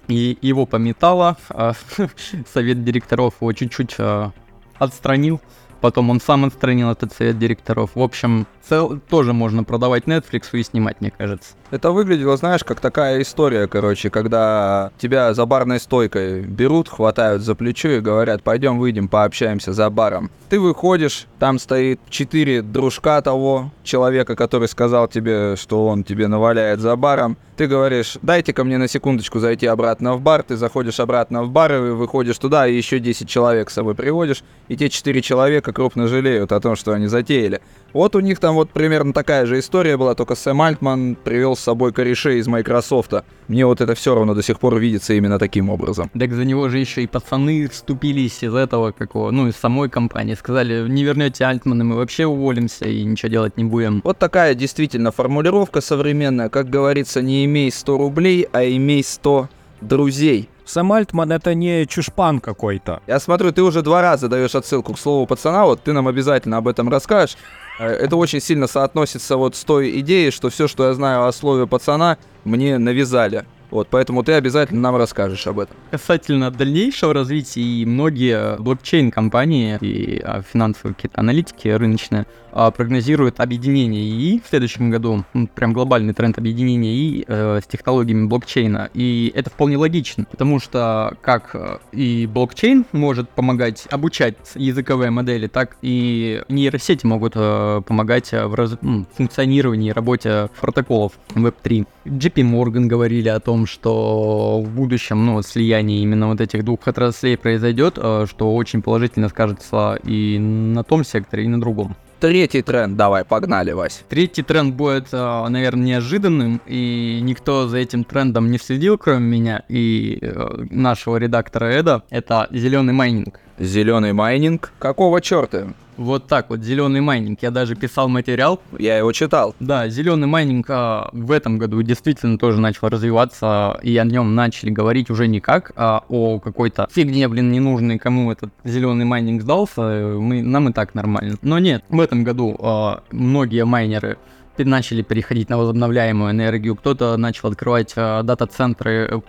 И его пометало, а, совет директоров его чуть-чуть а, отстранил. Потом он сам отстранил этот совет директоров. В общем, цел- тоже можно продавать Netflix и снимать, мне кажется. Это выглядело, знаешь, как такая история, короче, когда тебя за барной стойкой берут, хватают за плечо и говорят, пойдем выйдем, пообщаемся за баром. Ты выходишь, там стоит четыре дружка того человека, который сказал тебе, что он тебе наваляет за баром. Ты говоришь, дайте-ка мне на секундочку зайти обратно в бар. Ты заходишь обратно в бар и выходишь туда, и еще 10 человек с собой приводишь. И те четыре человека крупно жалеют о том, что они затеяли. Вот у них там вот примерно такая же история была, только Сэм Альтман привел с собой корешей из Майкрософта. Мне вот это все равно до сих пор видится именно таким образом. Так за него же еще и пацаны вступились из этого какого, ну, из самой компании. Сказали, не вернете Альтмана, мы вообще уволимся и ничего делать не будем. Вот такая действительно формулировка современная. Как говорится, не имей 100 рублей, а имей 100 друзей. Сэм Альтман это не чушпан какой-то. Я смотрю, ты уже два раза даешь отсылку к слову пацана, вот ты нам обязательно об этом расскажешь. Э, Это очень сильно соотносится вот с той идеей, что все, что я знаю о слове пацана, мне навязали. Вот, поэтому ты обязательно нам расскажешь об этом. Касательно дальнейшего развития, и многие блокчейн-компании и а, финансовые какие-то аналитики рыночные а, прогнозируют объединение ИИ в следующем году, прям глобальный тренд объединения ИИ э, с технологиями блокчейна. И это вполне логично, потому что как э, и блокчейн может помогать обучать языковые модели, так и нейросети могут э, помогать в раз- функционировании и работе протоколов Web3. JP Morgan говорили о том, что в будущем, ну, слияние именно вот этих двух отраслей произойдет, э, что очень положительно скажется и на том секторе, и на другом. Третий тренд, давай, погнали, Вась. Третий тренд будет, э, наверное, неожиданным, и никто за этим трендом не следил, кроме меня и э, нашего редактора Эда. Это зеленый майнинг. Зеленый майнинг. Какого черта? Вот так вот, зеленый майнинг. Я даже писал материал. Я его читал. Да, зеленый майнинг а, в этом году действительно тоже начал развиваться, и о нем начали говорить уже не как а о какой-то фигне, блин, ненужной, кому этот зеленый майнинг сдался, мы, нам и так нормально. Но нет, в этом году а, многие майнеры начали переходить на возобновляемую энергию, кто-то начал открывать а, дата-центры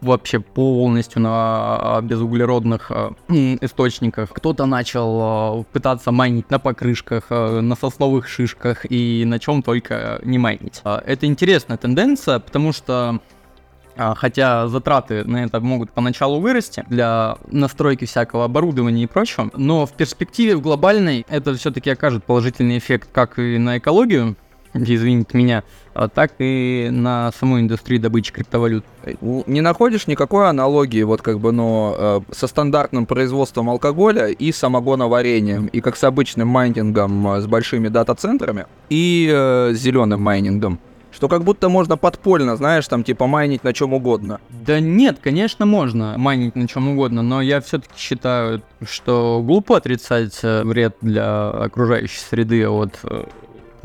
вообще полностью на а, безуглеродных а, источниках. Кто-то начал а, пытаться майнить на покрышках, на сосновых шишках и на чем только не майнить. Это интересная тенденция, потому что Хотя затраты на это могут поначалу вырасти для настройки всякого оборудования и прочего, но в перспективе в глобальной это все-таки окажет положительный эффект как и на экологию, извините меня, так и на саму индустрию добычи криптовалют. Не находишь никакой аналогии вот как бы, ну, со стандартным производством алкоголя и самогоноварением, и как с обычным майнингом э, с большими дата-центрами, и э, зеленым майнингом? Что как будто можно подпольно, знаешь, там типа майнить на чем угодно. Да нет, конечно, можно майнить на чем угодно, но я все-таки считаю, что глупо отрицать э, вред для окружающей среды от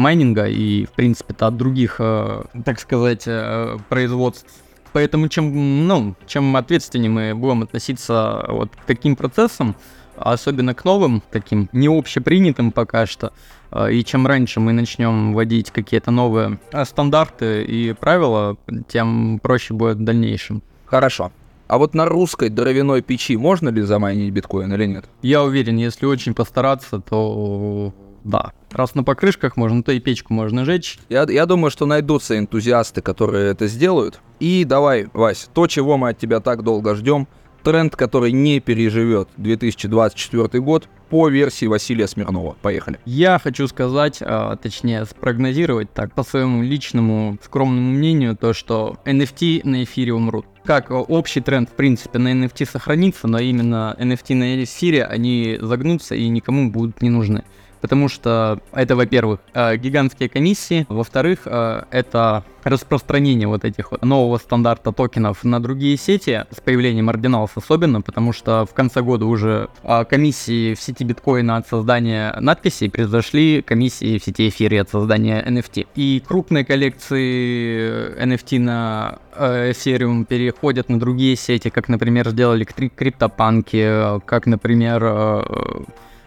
майнинга и, в принципе-то, от других, э, так сказать, э, производств. Поэтому чем, ну, чем ответственнее мы будем относиться вот к таким процессам, особенно к новым, таким не общепринятым пока что, э, и чем раньше мы начнем вводить какие-то новые стандарты и правила, тем проще будет в дальнейшем. Хорошо. А вот на русской дровяной печи можно ли замайнить биткоин или нет? Я уверен, если очень постараться, то да. Раз на покрышках можно, то и печку можно жечь. Я, я думаю, что найдутся энтузиасты, которые это сделают. И давай, Вась, то, чего мы от тебя так долго ждем, тренд, который не переживет 2024 год по версии Василия Смирнова. Поехали. Я хочу сказать, а, точнее спрогнозировать так, по своему личному скромному мнению, то, что NFT на эфире умрут. Как а, общий тренд, в принципе, на NFT сохранится, но именно NFT на эфире, они загнутся и никому будут не нужны. Потому что это, во-первых, э, гигантские комиссии, во-вторых, э, это распространение вот этих вот нового стандарта токенов на другие сети с появлением Ordinals особенно, потому что в конце года уже э, комиссии в сети биткоина от создания надписей произошли комиссии в сети эфире от создания NFT. И крупные коллекции NFT на э, Ethereum переходят на другие сети, как, например, сделали кри- криптопанки, как, например,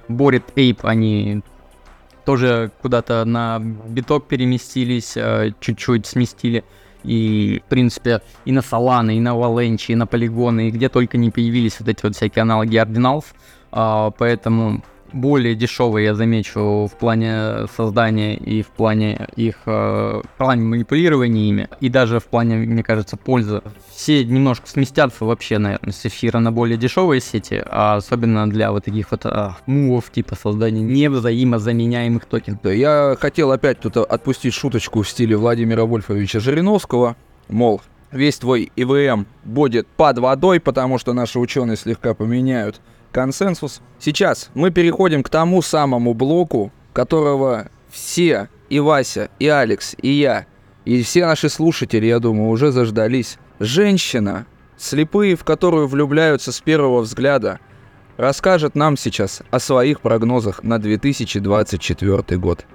э, Борит Ape, они тоже куда-то на биток переместились, э, чуть-чуть сместили. И, в принципе, и на Solana, и на Avalanche, и на полигоны, и где только не появились вот эти вот всякие аналоги Ordinals. А, поэтому более дешевые, я замечу, в плане создания и в плане их э, в плане манипулирования ими, и даже в плане, мне кажется, пользы. Все немножко сместятся вообще, наверное, с эфира на более дешевые сети, а особенно для вот таких вот а, мувов типа создания невзаимозаменяемых токенов. Да, я хотел опять тут отпустить шуточку в стиле Владимира Вольфовича Жириновского, мол, весь твой ИВМ будет под водой, потому что наши ученые слегка поменяют консенсус. Сейчас мы переходим к тому самому блоку, которого все, и Вася, и Алекс, и я, и все наши слушатели, я думаю, уже заждались. Женщина, слепые, в которую влюбляются с первого взгляда, расскажет нам сейчас о своих прогнозах на 2024 год.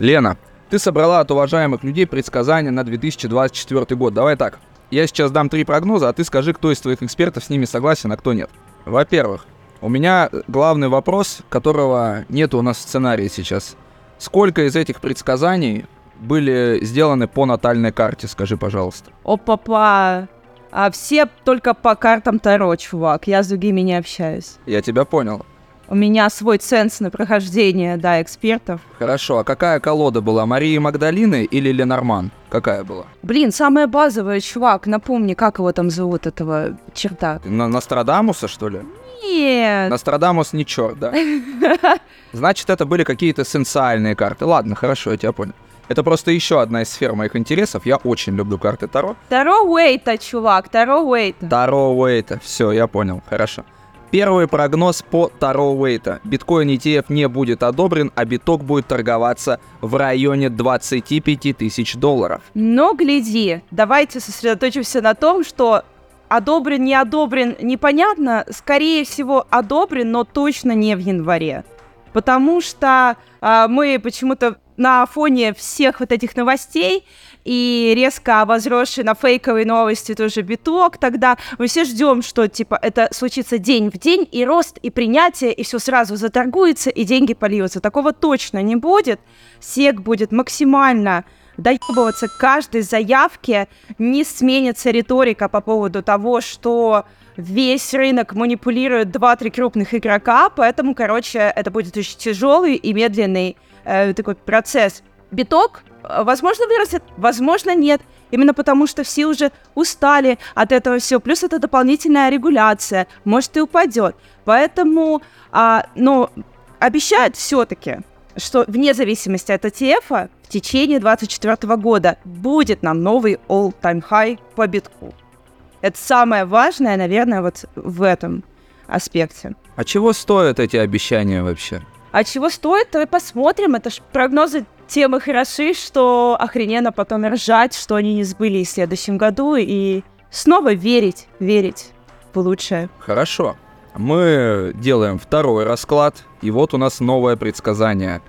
Лена, ты собрала от уважаемых людей предсказания на 2024 год. Давай так, я сейчас дам три прогноза, а ты скажи, кто из твоих экспертов с ними согласен, а кто нет. Во-первых, у меня главный вопрос, которого нет у нас в сценарии сейчас. Сколько из этих предсказаний были сделаны по натальной карте, скажи, пожалуйста. Опа-па. А все только по картам Таро, чувак. Я с другими не общаюсь. Я тебя понял. У меня свой ценз на прохождение, да, экспертов. Хорошо, а какая колода была? Марии Магдалины или Ленорман? Какая была? Блин, самое базовое, чувак, напомни, как его там зовут, этого черта. На Нострадамуса, что ли? Нет. Нострадамус не черт, да? Значит, это были какие-то сенсуальные карты. Ладно, хорошо, я тебя понял. Это просто еще одна из сфер моих интересов. Я очень люблю карты Таро. Таро Уэйта, чувак, Таро Уэйта. Таро Уэйта. Все, я понял. Хорошо. Первый прогноз по Таро Уэйта. Биткоин ETF не будет одобрен, а биток будет торговаться в районе 25 тысяч долларов. Но гляди, давайте сосредоточимся на том, что одобрен, не одобрен, непонятно. Скорее всего, одобрен, но точно не в январе. Потому что а, мы почему-то на фоне всех вот этих новостей и резко возросший на фейковые новости тоже биток, тогда мы все ждем, что типа это случится день в день, и рост, и принятие, и все сразу заторгуется, и деньги польются. Такого точно не будет. СЕК будет максимально доебываться к каждой заявке, не сменится риторика по поводу того, что весь рынок манипулирует 2-3 крупных игрока, поэтому, короче, это будет очень тяжелый и медленный э, такой процесс. биток, возможно, вырастет, возможно, нет. Именно потому, что все уже устали от этого всего. Плюс это дополнительная регуляция. Может, и упадет. Поэтому, а, но обещают все-таки, что вне зависимости от ETF в течение 2024 года будет нам новый all-time high по битку. Это самое важное, наверное, вот в этом аспекте. А чего стоят эти обещания вообще? А чего стоит, то и посмотрим. Это ж прогнозы тем и хороши, что охрененно потом ржать, что они не сбылись в следующем году, и снова верить, верить в лучшее. Хорошо. Мы делаем второй расклад, и вот у нас новое предсказание.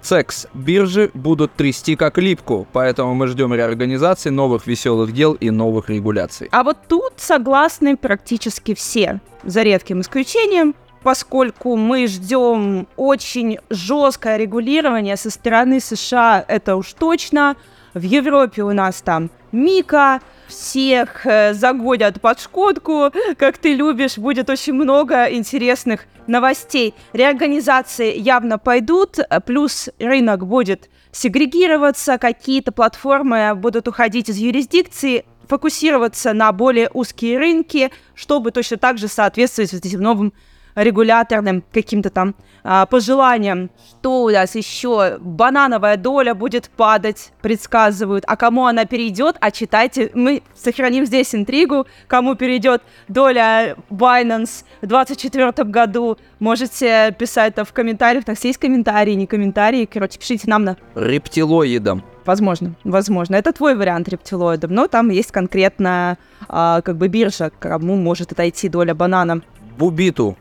Секс биржи будут трясти как липку, поэтому мы ждем реорганизации, новых веселых дел и новых регуляций. А вот тут согласны практически все, за редким исключением, поскольку мы ждем очень жесткое регулирование со стороны США, это уж точно. В Европе у нас там Мика, всех э, загонят под шкодку, как ты любишь, будет очень много интересных новостей. Реорганизации явно пойдут, э, плюс рынок будет сегрегироваться, какие-то платформы будут уходить из юрисдикции, фокусироваться на более узкие рынки, чтобы точно так же соответствовать этим новым регуляторным каким-то там а, пожеланиям. Что у нас еще? Банановая доля будет падать, предсказывают. А кому она перейдет? А читайте, мы сохраним здесь интригу, кому перейдет доля Binance в 2024 году. Можете писать это в комментариях. Так, есть комментарии, не комментарии. Короче, пишите нам на... Рептилоидом. Возможно, возможно. Это твой вариант рептилоидов, но там есть конкретно а, как бы биржа, кому может отойти доля банана. Бубиту.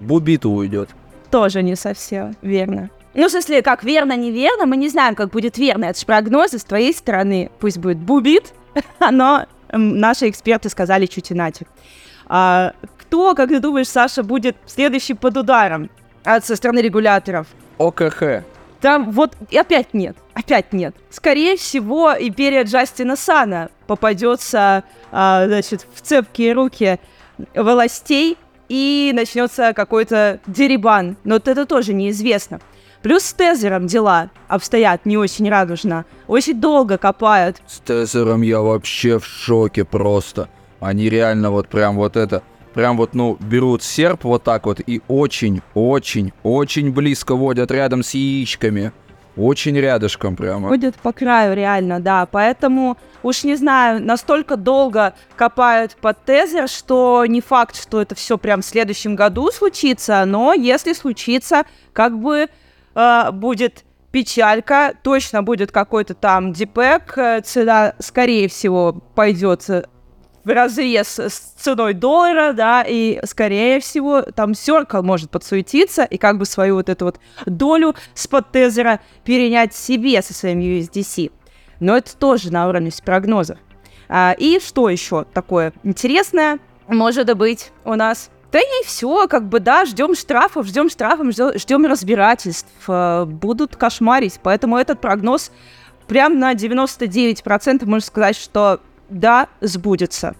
Бубиту уйдет. Тоже не совсем верно. Ну, в смысле, как верно, неверно, мы не знаем, как будет верно. Это же прогнозы с твоей стороны. Пусть будет бубит, но наши эксперты сказали чуть иначе. А, кто, как ты думаешь, Саша, будет следующий под ударом от, со стороны регуляторов? ОКХ. Там вот и опять нет, опять нет. Скорее всего, империя Джастина Сана попадется, а, значит, в цепкие руки властей, и начнется какой-то дерибан. Но вот это тоже неизвестно. Плюс с Тезером дела обстоят не очень радужно. Очень долго копают. С Тезером я вообще в шоке просто. Они реально вот прям вот это... Прям вот, ну, берут серп вот так вот и очень, очень, очень близко водят рядом с яичками. Очень рядышком прямо. Ходят по краю, реально, да. Поэтому, уж не знаю, настолько долго копают под тезер, что не факт, что это все прям в следующем году случится, но если случится, как бы э, будет печалька, точно будет какой-то там дипэк, э, цена, скорее всего, пойдет э, в разрез с ценой доллара, да, и, скорее всего, там Circle может подсуетиться и как бы свою вот эту вот долю с тезера перенять себе со своим USDC. Но это тоже на уровне прогнозов. А, и что еще такое интересное может быть у нас? Да и все, как бы, да, ждем штрафов, ждем штрафов, ждем разбирательств, э, будут кошмарить. Поэтому этот прогноз прям на 99% можно сказать, что да, сбудется.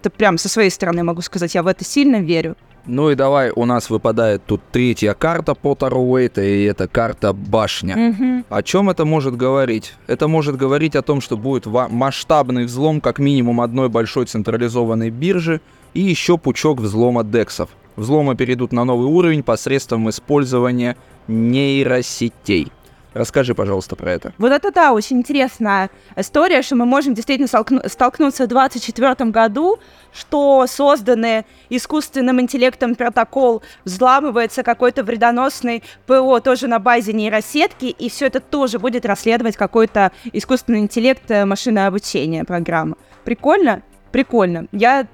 Это прям со своей стороны могу сказать, я в это сильно верю. Ну и давай, у нас выпадает тут третья карта по Таруэйта, и это карта башня. Мгм. О чем это может говорить? Это может говорить о том, что будет масштабный взлом как минимум одной большой централизованной биржи и еще пучок взлома дексов. Взломы перейдут на новый уровень посредством использования нейросетей. Расскажи, пожалуйста, про это. Вот это да, очень интересная история, что мы можем действительно столкну- столкнуться в 2024 году, что созданный искусственным интеллектом протокол взламывается какой-то вредоносный ПО тоже на базе нейросетки, и все это тоже будет расследовать какой-то искусственный интеллект, э, машинное обучение программа. Прикольно? Прикольно. Я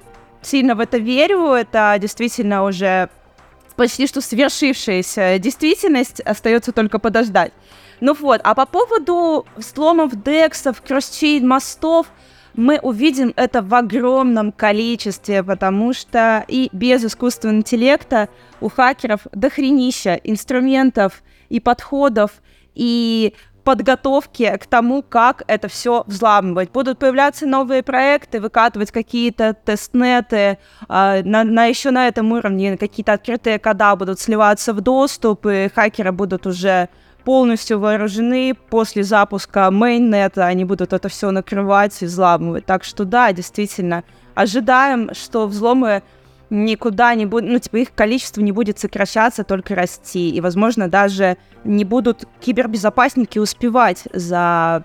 сильно в это верю, это действительно уже почти что свершившаяся действительность, остается только подождать. Ну вот, а по поводу взломов дексов, кросчейн мостов, мы увидим это в огромном количестве, потому что и без искусственного интеллекта у хакеров дохренища инструментов и подходов, и подготовки к тому, как это все взламывать. Будут появляться новые проекты, выкатывать какие-то тестнеты, а, на, на еще на этом уровне какие-то открытые кода будут сливаться в доступ, и хакеры будут уже полностью вооружены. После запуска мейннета они будут это все накрывать и взламывать. Так что да, действительно, ожидаем, что взломы никуда не будут, ну, типа, их количество не будет сокращаться, только расти. И, возможно, даже не будут кибербезопасники успевать за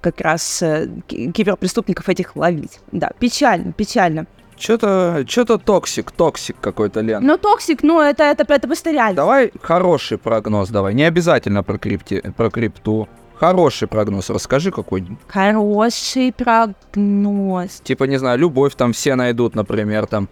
как раз э, киберпреступников этих ловить. Да, печально, печально. Что-то, что-то toxic, toxic какой-то, Лен. Ну, toxic, ну, это, это, это просто реально. Давай хороший прогноз давай, не обязательно про, крипти, про крипту. Хороший прогноз, расскажи какой-нибудь. Хороший прогноз. Типа, не знаю, любовь там все найдут, например, там.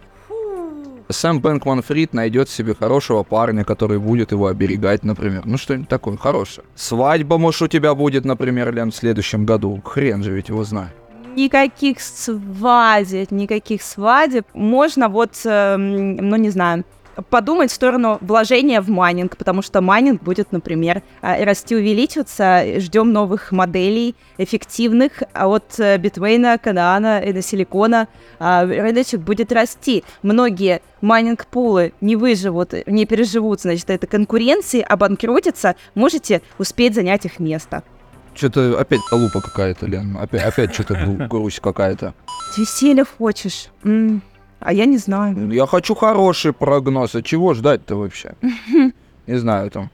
Сэм Бэнкман Фрид найдет себе хорошего парня, который будет его оберегать, например. Ну, что-нибудь такое хорошее. Свадьба, может, у тебя будет, например, Лен, в следующем году. Хрен же ведь его знает никаких свадеб, никаких свадеб. Можно вот, э, ну не знаю, подумать в сторону вложения в майнинг, потому что майнинг будет, например, э, расти, увеличиваться. Ждем новых моделей эффективных а от э, Bitmain а, Canaan а и силикона. А рыночек будет расти. Многие майнинг-пулы не выживут, не переживут, значит, это конкуренции, обанкротятся, можете успеть занять их место. Что-то опять лупа какая-то, Лен. Опять, опять что-то грусть какая-то. Веселья хочешь? М, А я не знаю. Я хочу хороший прогноз. А чего ждать-то вообще? Не знаю, там.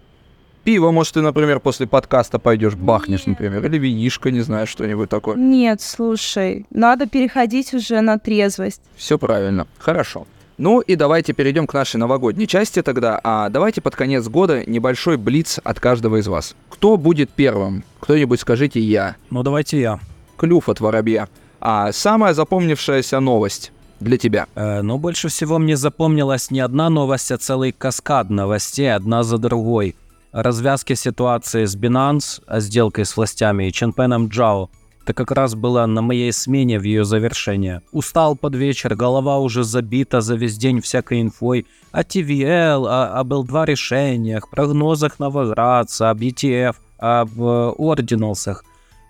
Пиво, может, ты, например, после подкаста пойдешь, бахнешь, например, или винишко, не знаю, что-нибудь такое. Нет, слушай, надо переходить уже на трезвость. Все правильно. Хорошо. Ну и давайте перейдем к нашей новогодней части тогда. А давайте под конец года небольшой блиц от каждого из вас. Кто будет первым? Кто-нибудь скажите я. Ну давайте я. Клюв от воробья. А самая запомнившаяся новость для тебя? Э, ну, больше всего мне запомнилась не одна новость, а целый каскад новостей, одна за другой. Развязки ситуации с Binance, а сделкой с властями и Ченпеном Джао – это как раз было на моей смене в ее завершение. Устал под вечер, голова уже забита за весь день всякой инфой о TVL, о, об L2 решениях, прогнозах новоградца, об ETF, об ординалсах.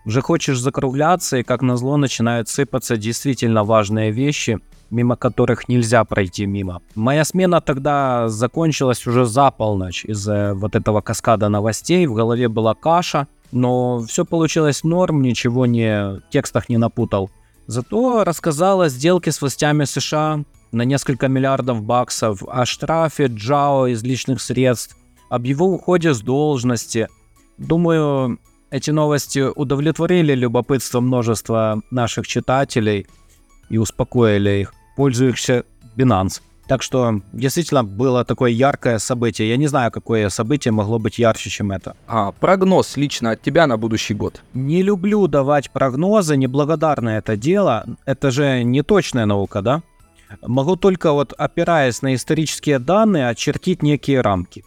Уже хочешь закругляться, и как назло начинают сыпаться действительно важные вещи, мимо которых нельзя пройти мимо. Моя смена тогда закончилась уже за полночь из-за вот этого каскада новостей. В голове была каша, но все получилось норм, ничего не в текстах не напутал. Зато рассказал о сделке с властями США на несколько миллиардов баксов, о штрафе Джао из личных средств, об его уходе с должности. Думаю, эти новости удовлетворили любопытство множества наших читателей и успокоили их, пользующихся Binance. Так что действительно было такое яркое событие. Я не знаю, какое событие могло быть ярче, чем это. А, прогноз лично от тебя на будущий год? Не люблю давать прогнозы, неблагодарное это дело. Это же не точная наука, да? Могу только вот опираясь на исторические данные очертить некие рамки.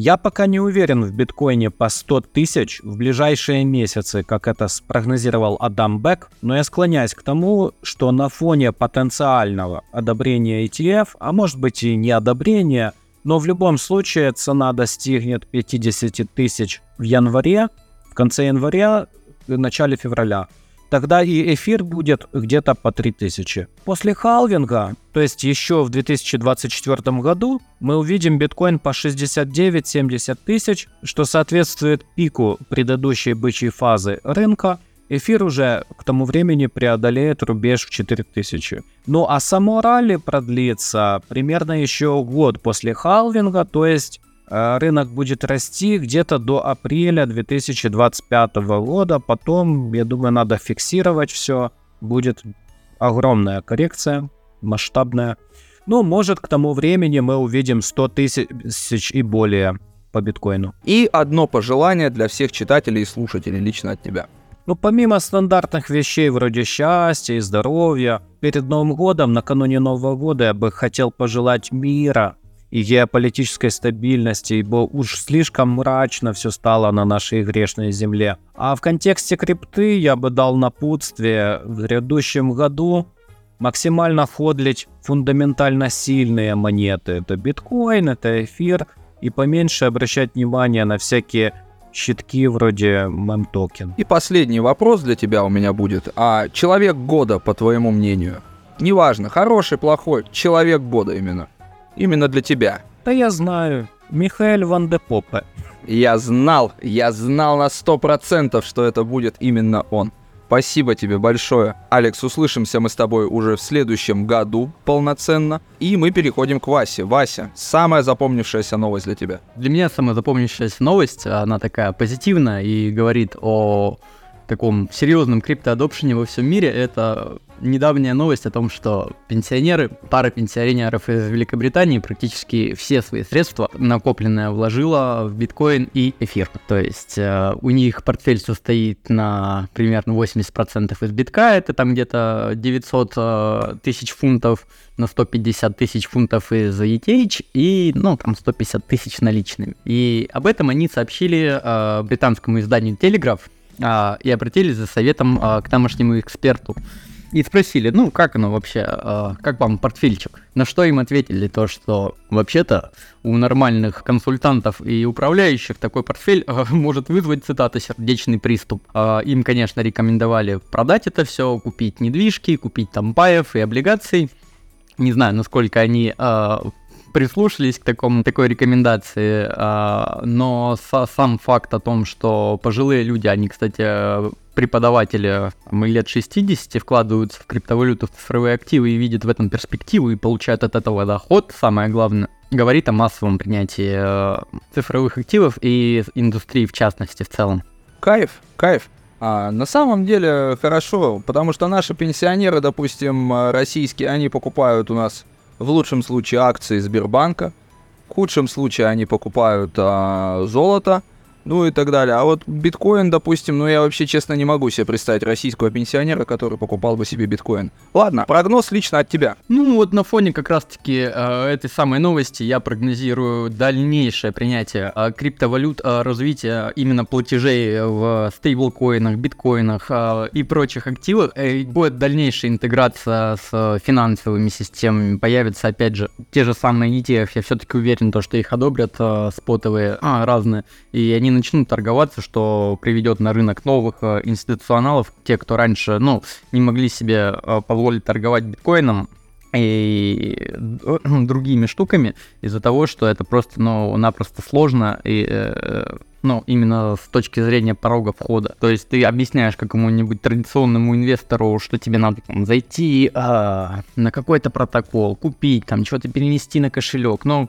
Я пока не уверен в биткоине по 100 тысяч в ближайшие месяцы, как это спрогнозировал Адам Бек, но я склоняюсь к тому, что на фоне потенциального одобрения ETF, а может быть и не одобрения, но в любом случае цена достигнет 50 тысяч в январе, в конце января, в начале февраля тогда и эфир будет где-то по 3000. После халвинга, то есть еще в 2024 году, мы увидим биткоин по 69-70 тысяч, что соответствует пику предыдущей бычьей фазы рынка. Эфир уже к тому времени преодолеет рубеж в 4000. Ну а само ралли продлится примерно еще год после халвинга, то есть рынок будет расти где-то до апреля 2025 года. Потом, я думаю, надо фиксировать все. Будет огромная коррекция, масштабная. Ну, может, к тому времени мы увидим 100 тысяч и более по биткоину. И одно пожелание для всех читателей и слушателей лично от тебя. Ну, помимо стандартных вещей вроде счастья и здоровья, перед Новым годом, накануне Нового года, я бы хотел пожелать мира, и геополитической стабильности, ибо уж слишком мрачно все стало на нашей грешной земле. А в контексте крипты я бы дал напутствие в грядущем году максимально ходлить фундаментально сильные монеты. Это биткоин, это эфир, и поменьше обращать внимание на всякие щитки вроде мем-токен. И последний вопрос для тебя у меня будет. А человек года, по твоему мнению? Неважно, хороший, плохой, человек года именно именно для тебя? Да я знаю. Михаэль Ван де Попе. Я знал, я знал на сто процентов, что это будет именно он. Спасибо тебе большое. Алекс, услышимся мы с тобой уже в следующем году полноценно. И мы переходим к Васе. Вася, самая запомнившаяся новость для тебя. Для меня самая запомнившаяся новость, она такая позитивная и говорит о таком серьезном криптоадопшене во всем мире, это недавняя новость о том, что пенсионеры, пара пенсионеров из Великобритании практически все свои средства накопленные вложила в биткоин и эфир. То есть э, у них портфель состоит на примерно 80% из битка, это там где-то 900 э, тысяч фунтов на 150 тысяч фунтов из ETH и, ну, там 150 тысяч наличными. И об этом они сообщили э, британскому изданию Telegraph, а, и обратились за советом а, к тамошнему эксперту. И спросили, ну, как оно вообще, а, как вам портфельчик? На что им ответили то, что вообще-то у нормальных консультантов и управляющих такой портфель а, может вызвать, цитата, сердечный приступ. А, им, конечно, рекомендовали продать это все, купить недвижки, купить там паев и облигаций. Не знаю, насколько они а, прислушались к такому, такой рекомендации, а, но сам факт о том, что пожилые люди, они, кстати, преподаватели там, лет 60 вкладываются в криптовалюту, в цифровые активы и видят в этом перспективу и получают от этого доход, самое главное, говорит о массовом принятии э, цифровых активов и индустрии в частности в целом. Кайф, кайф. А, на самом деле хорошо, потому что наши пенсионеры, допустим, российские, они покупают у нас в лучшем случае акции Сбербанка, в худшем случае они покупают а, золото, ну и так далее. А вот биткоин, допустим, ну я вообще честно не могу себе представить российского пенсионера, который покупал бы себе биткоин. Ладно, прогноз лично от тебя. Ну вот на фоне как раз-таки э, этой самой новости я прогнозирую дальнейшее принятие э, криптовалют, э, развитие именно платежей в стейблкоинах, биткоинах э, и прочих активах. Э, будет дальнейшая интеграция с финансовыми системами, появятся опять же те же самые ETF, я все-таки уверен, то, что их одобрят э, спотовые а, разные, и они начнут торговаться, что приведет на рынок новых э, институционалов, те, кто раньше, ну, не могли себе э, позволить торговать биткоином, и э, другими штуками из-за того, что это просто, ну, напросто сложно и, ну, именно с точки зрения порога входа. То есть ты объясняешь какому-нибудь традиционному инвестору, что тебе надо там зайти а, на какой-то протокол, купить, там, что-то перенести на кошелек, но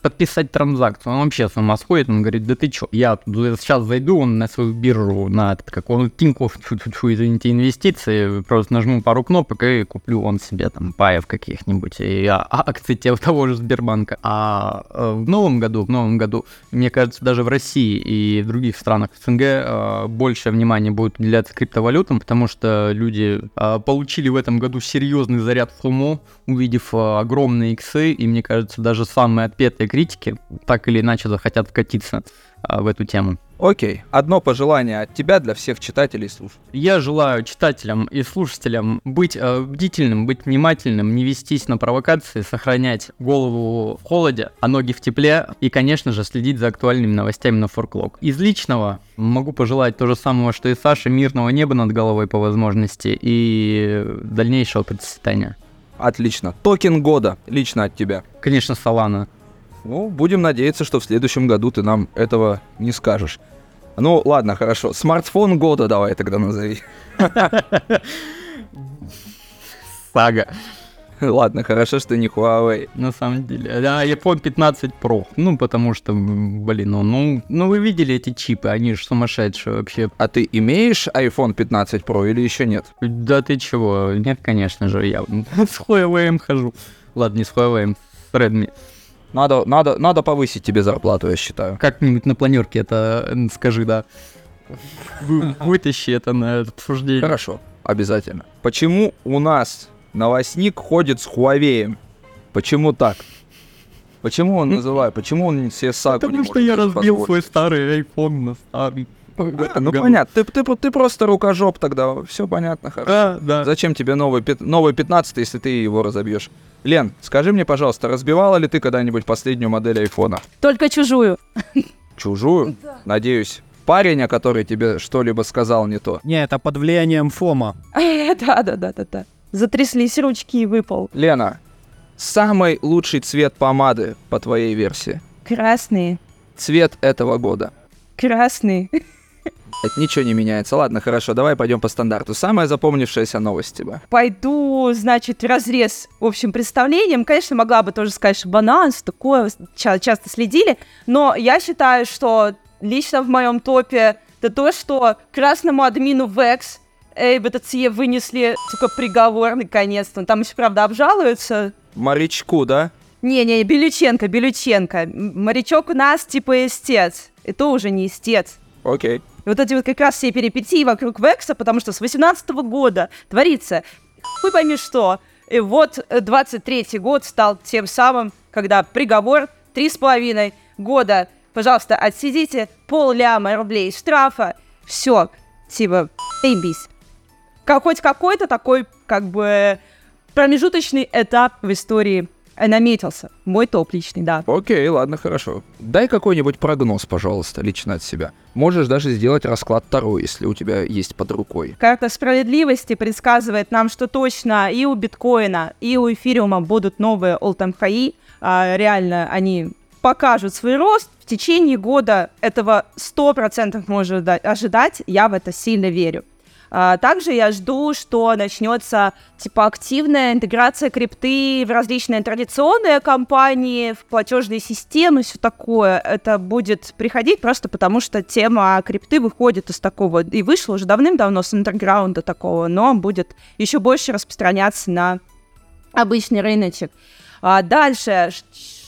подписать транзакцию. Он вообще с ума сходит, он говорит, да ты чё, я сейчас зайду он на свою биржу, на этот, как он, Тинькофф, извините, инвестиции, просто нажму пару кнопок и куплю он себе там паев каких-нибудь и а, акции того же Сбербанка. А э, в новом году, в новом году, мне кажется, даже в России и в других странах СНГ э, больше внимания будет уделяться криптовалютам, потому что люди э, получили в этом году серьезный заряд фомо, увидев огромные иксы, и мне кажется, даже самые отпетые критики так или иначе захотят вкатиться а, в эту тему. Окей, одно пожелание от тебя для всех читателей и слушателей. Я желаю читателям и слушателям быть э, бдительным, быть внимательным, не вестись на провокации, сохранять голову в холоде, а ноги в тепле и, конечно же, следить за актуальными новостями на Форклог. Из личного могу пожелать то же самого, что и Саше, мирного неба над головой по возможности и дальнейшего процветания. Отлично. Токен года лично от тебя. Конечно, Солана. Ну, будем надеяться, что в следующем году ты нам этого не скажешь. Ну, ладно, хорошо. Смартфон года давай тогда назови. Сага. Ладно, хорошо, что не Huawei. На самом деле. Да, iPhone 15 Pro. Ну, потому что, блин, ну, ну, ну вы видели эти чипы, они же сумасшедшие вообще. А ты имеешь iPhone 15 Pro или еще нет? Да ты чего? Нет, конечно же, я с Huawei хожу. Ладно, не с Huawei, с Redmi. Надо, надо, надо повысить тебе зарплату, я считаю. Как-нибудь на планерке это скажи, да. Вытащи это на обсуждение. Хорошо, обязательно. Почему у нас новостник ходит с Huawei? Почему так? Почему он называет? Почему он все сагу Потому что я разбил свой старый iPhone на старый. А, ну понятно, ты, ты, ты просто рукожоп тогда, все понятно, хорошо. Да, да. Зачем тебе новый, новый 15, если ты его разобьешь? Лен, скажи мне, пожалуйста, разбивала ли ты когда-нибудь последнюю модель айфона? Только чужую. Чужую? Надеюсь. Парень, о который тебе что-либо сказал не то. Не, это под влиянием Фома. Да, да, да, да, да. Затряслись ручки и выпал. Лена, самый лучший цвет помады по твоей версии? Красный. Цвет этого года. Красный. Это ничего не меняется. Ладно, хорошо, давай пойдем по стандарту. Самая запомнившаяся новость тебя. Пойду, значит, в разрез общим представлением. Конечно, могла бы тоже сказать, что банан, что такое, ча- часто следили. Но я считаю, что лично в моем топе это то, что красному админу Vex эй, БТЦЕ вынесли, сука, приговор наконец-то. Там еще, правда, обжалуются. Морячку, да? Не-не, Белюченко, Белюченко. Морячок у нас типа истец. И то уже не истец. Окей. И вот эти вот как раз все перипетии вокруг Векса, потому что с 18 года творится хуй пойми что. И вот э, 23-й год стал тем самым, когда приговор три с половиной года, пожалуйста, отсидите пол ляма рублей штрафа, все, типа, заебись. Как, хоть какой-то такой, как бы, промежуточный этап в истории наметился. Мой топ личный, да. Окей, ладно, хорошо. Дай какой-нибудь прогноз, пожалуйста, лично от себя. Можешь даже сделать расклад второй, если у тебя есть под рукой. Карта справедливости предсказывает нам, что точно и у биткоина, и у эфириума будут новые all-time high. А, реально они покажут свой рост. В течение года этого 100% можно ожидать. Я в это сильно верю. А, Также я жду, что начнется типа активная интеграция крипты в различные традиционные компании, в платежные системы, все такое. Это будет приходить просто потому, что тема крипты выходит из такого и вышла уже давным-давно с андерграунда такого, но будет еще больше распространяться на обычный рыночек. А дальше,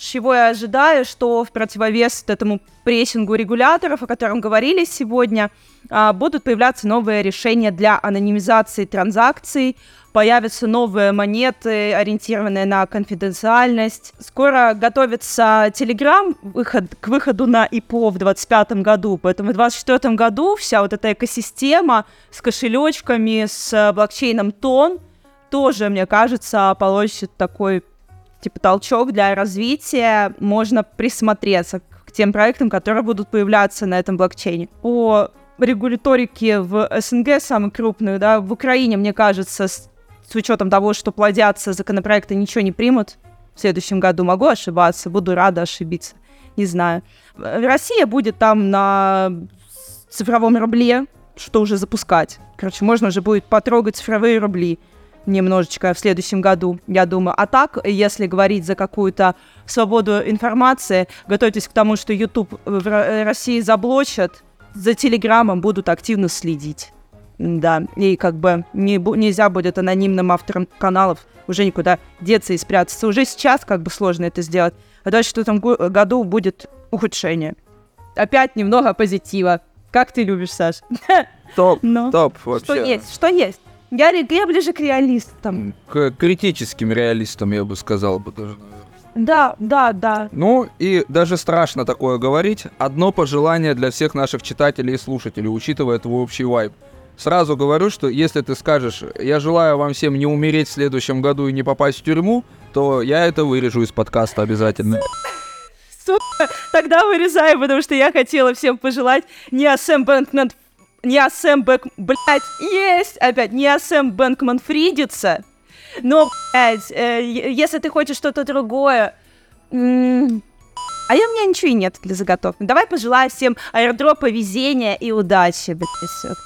чего я ожидаю, что в противовес этому прессингу регуляторов, о котором говорили сегодня, а, будут появляться новые решения для анонимизации транзакций, появятся новые монеты, ориентированные на конфиденциальность. Скоро готовится Telegram выход, к выходу на ИПО в 2025 году, поэтому в 2024 году вся вот эта экосистема с кошелечками, с э, блокчейном Тон тоже, мне кажется, получит такой типа толчок для развития. Можно присмотреться к тем проектам, которые будут появляться на этом блокчейне. По регуляторике в СНГ самый крупный, да, в Украине, мне кажется, с, с учетом того, что плодятся законопроекты, ничего не примут в следующем году. Могу ошибаться, буду рада ошибиться, не знаю. Россия будет там на цифровом рубле, что уже запускать. Короче, можно уже будет потрогать цифровые рубли немножечко в следующем году, я думаю. А так, если говорить за какую-то свободу информации, готовьтесь к тому, что YouTube в Ро- России заблочат, за Телеграмом будут активно следить. Да, и как бы не, нельзя будет анонимным авторам каналов уже никуда деться и спрятаться. Уже сейчас как бы сложно это сделать. А дальше в этом го- году будет ухудшение. Опять немного позитива. Как ты любишь, Саш? Топ, Ну, топ вообще. что есть, что есть. Я, я ближе к реалистам. К критическим реалистам, я бы сказал бы даже. Да, да, да. Ну, и даже страшно такое говорить. Одно пожелание для всех наших читателей и слушателей, учитывая твой общий вайб. Сразу говорю, что если ты скажешь, я желаю вам всем не умереть в следующем году и не попасть в тюрьму, то я это вырежу из подкаста обязательно. Тогда вырезаем, потому что я хотела всем пожелать не Асэм Бэнкман... Не Асэм Бэк... Блядь, есть! Опять, не Асэм Бэнкман Фридиться, но, блядь, э, если ты хочешь что-то другое... м, А я, у меня ничего и нет для заготовки. Давай пожелаю всем аирдропа, везения и удачи, блядь,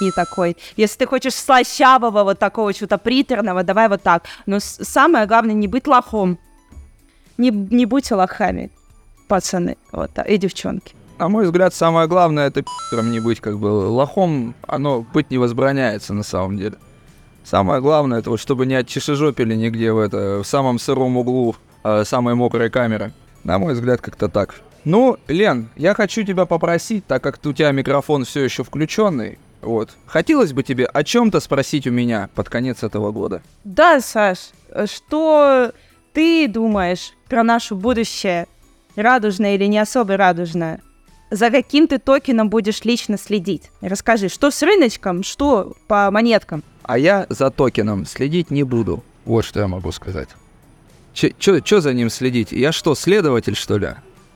и такой. Если ты хочешь слащавого, вот такого чего-то приторного, давай вот так. Но самое главное, не быть лохом. Не, не будьте лохами, пацаны, вот и девчонки. На мой взгляд, самое главное это пи***ром не быть, как бы лохом, оно быть не возбраняется на самом деле. Самое главное, это вот чтобы не отчешежопили нигде в это, в самом сыром углу э, самой мокрой камеры. На мой взгляд, как-то так. Ну, Лен, я хочу тебя попросить, так как у тебя микрофон все еще включенный, вот. Хотелось бы тебе о чем-то спросить у меня под конец этого года. Да, Саш, что ты думаешь про наше будущее? Радужное или не особо радужное? За каким ты токеном будешь лично следить? Расскажи, что с рыночком, что по монеткам? А я за токеном следить не буду. Вот что я могу сказать. Чё за ним следить? Я что, следователь, что ли?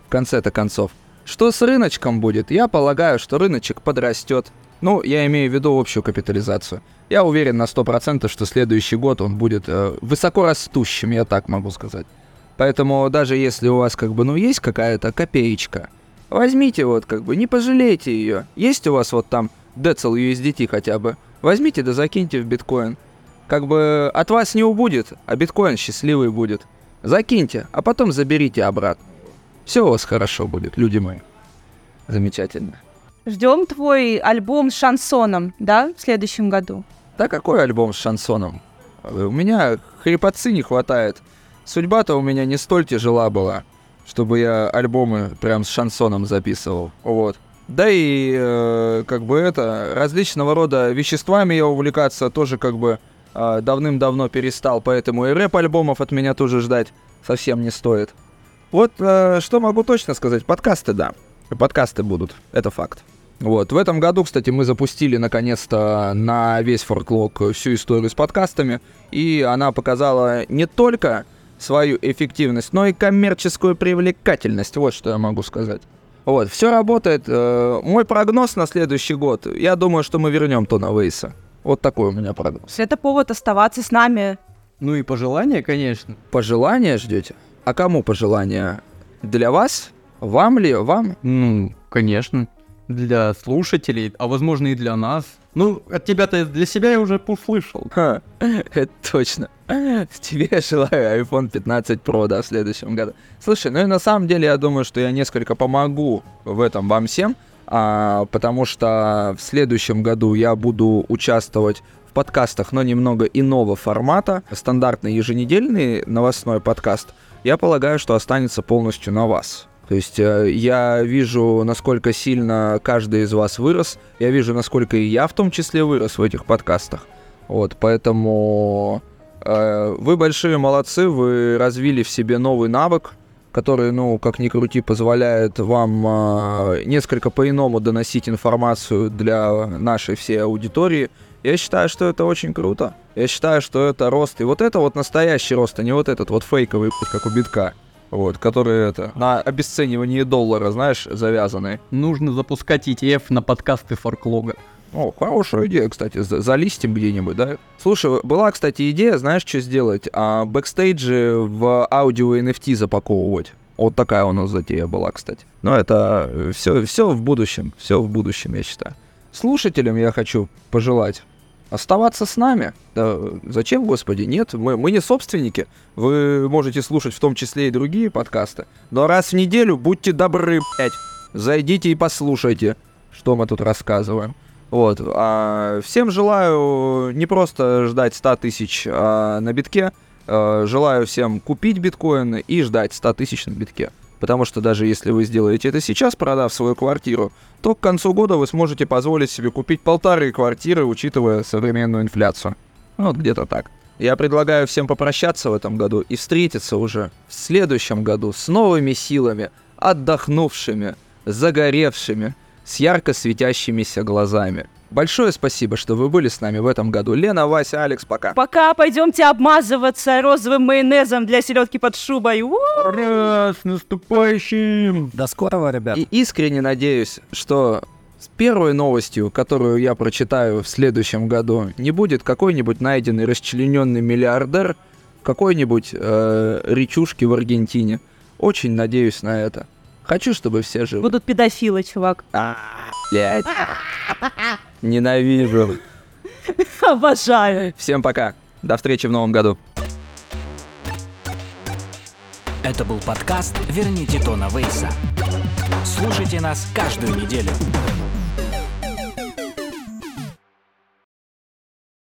В конце-то концов. Что с рыночком будет? Я полагаю, что рыночек подрастет. Ну, я имею в виду общую капитализацию. Я уверен на 100%, что следующий год он будет э, высоко растущим, я так могу сказать. Поэтому даже если у вас как бы, ну, есть какая-то копеечка, возьмите вот как бы, не пожалейте ее. Есть у вас вот там Децл USDT хотя бы, возьмите да закиньте в биткоин. Как бы от вас не убудет, а биткоин счастливый будет. Закиньте, а потом заберите обратно. Все у вас хорошо будет, люди мои. Замечательно. Ждем твой альбом с шансоном, да, в следующем году? Да какой альбом с шансоном? У меня хрипотцы не хватает. Судьба-то у меня не столь тяжела была, чтобы я альбомы прям с шансоном записывал. Вот. Да и э, как бы это, различного рода веществами я увлекаться тоже как бы э, давным-давно перестал, поэтому и рэп-альбомов от меня тоже ждать совсем не стоит. Вот э, что могу точно сказать, подкасты, да. Подкасты будут, это факт. Вот, в этом году, кстати, мы запустили наконец-то на весь форклог всю историю с подкастами, и она показала не только свою эффективность, но и коммерческую привлекательность, вот что я могу сказать. Вот, все работает. Э, мой прогноз на следующий год, я думаю, что мы вернем Тона Вейса. Вот такой у меня прогноз. Это повод оставаться с нами. Ну и пожелания, конечно. Пожелания ждете? А кому пожелания? Для вас? Вам ли? Вам? Ну, конечно. Для слушателей, а возможно и для нас. Ну, от тебя-то для себя я уже услышал. Ха, это точно. Тебе желаю iPhone 15 Pro, да, в следующем году. Слушай, ну и на самом деле я думаю, что я несколько помогу в этом вам всем, а, потому что в следующем году я буду участвовать в подкастах, но немного иного формата. Стандартный еженедельный новостной подкаст, я полагаю, что останется полностью на вас. То есть э, я вижу, насколько сильно каждый из вас вырос. Я вижу, насколько и я в том числе вырос в этих подкастах. Вот, поэтому вы большие молодцы, вы развили в себе новый навык, который, ну, как ни крути, позволяет вам э, несколько по-иному доносить информацию для нашей всей аудитории. Я считаю, что это очень круто. Я считаю, что это рост. И вот это вот настоящий рост, а не вот этот вот фейковый, как у битка вот, которые это, на обесценивание доллара, знаешь, завязаны. Нужно запускать ETF на подкасты Форклога. О, хорошая идея, кстати, за залистим где-нибудь, да? Слушай, была, кстати, идея, знаешь, что сделать? А, бэкстейджи в аудио NFT запаковывать. Вот такая у нас затея была, кстати. Но это все, все в будущем, все в будущем, я считаю. Слушателям я хочу пожелать оставаться с нами. Да, зачем, господи? Нет, мы, мы не собственники. Вы можете слушать в том числе и другие подкасты. Но раз в неделю будьте добры, блядь. Зайдите и послушайте, что мы тут рассказываем. Вот. А всем желаю не просто ждать 100 тысяч а, на битке. А, желаю всем купить биткоин и ждать 100 тысяч на битке. Потому что даже если вы сделаете это сейчас, продав свою квартиру, то к концу года вы сможете позволить себе купить полторы квартиры, учитывая современную инфляцию. Вот где-то так. Я предлагаю всем попрощаться в этом году и встретиться уже в следующем году с новыми силами, отдохнувшими, загоревшими, с ярко светящимися глазами. Большое спасибо, что вы были с нами в этом году. Лена, Вася, Алекс, пока. Пока пойдемте обмазываться розовым майонезом для селедки под шубой. Ура, с наступающим! До скорого, ребят. И искренне надеюсь, что с первой новостью, которую я прочитаю в следующем году, не будет какой-нибудь найденный расчлененный миллиардер какой-нибудь э, речушке в Аргентине. Очень надеюсь на это. Хочу, чтобы все живы. Будут педофилы, чувак. А, блядь. Ненавижу. Обожаю. Всем пока. До встречи в новом году. Это был подкаст «Верните Тона Вейса». Слушайте нас каждую неделю.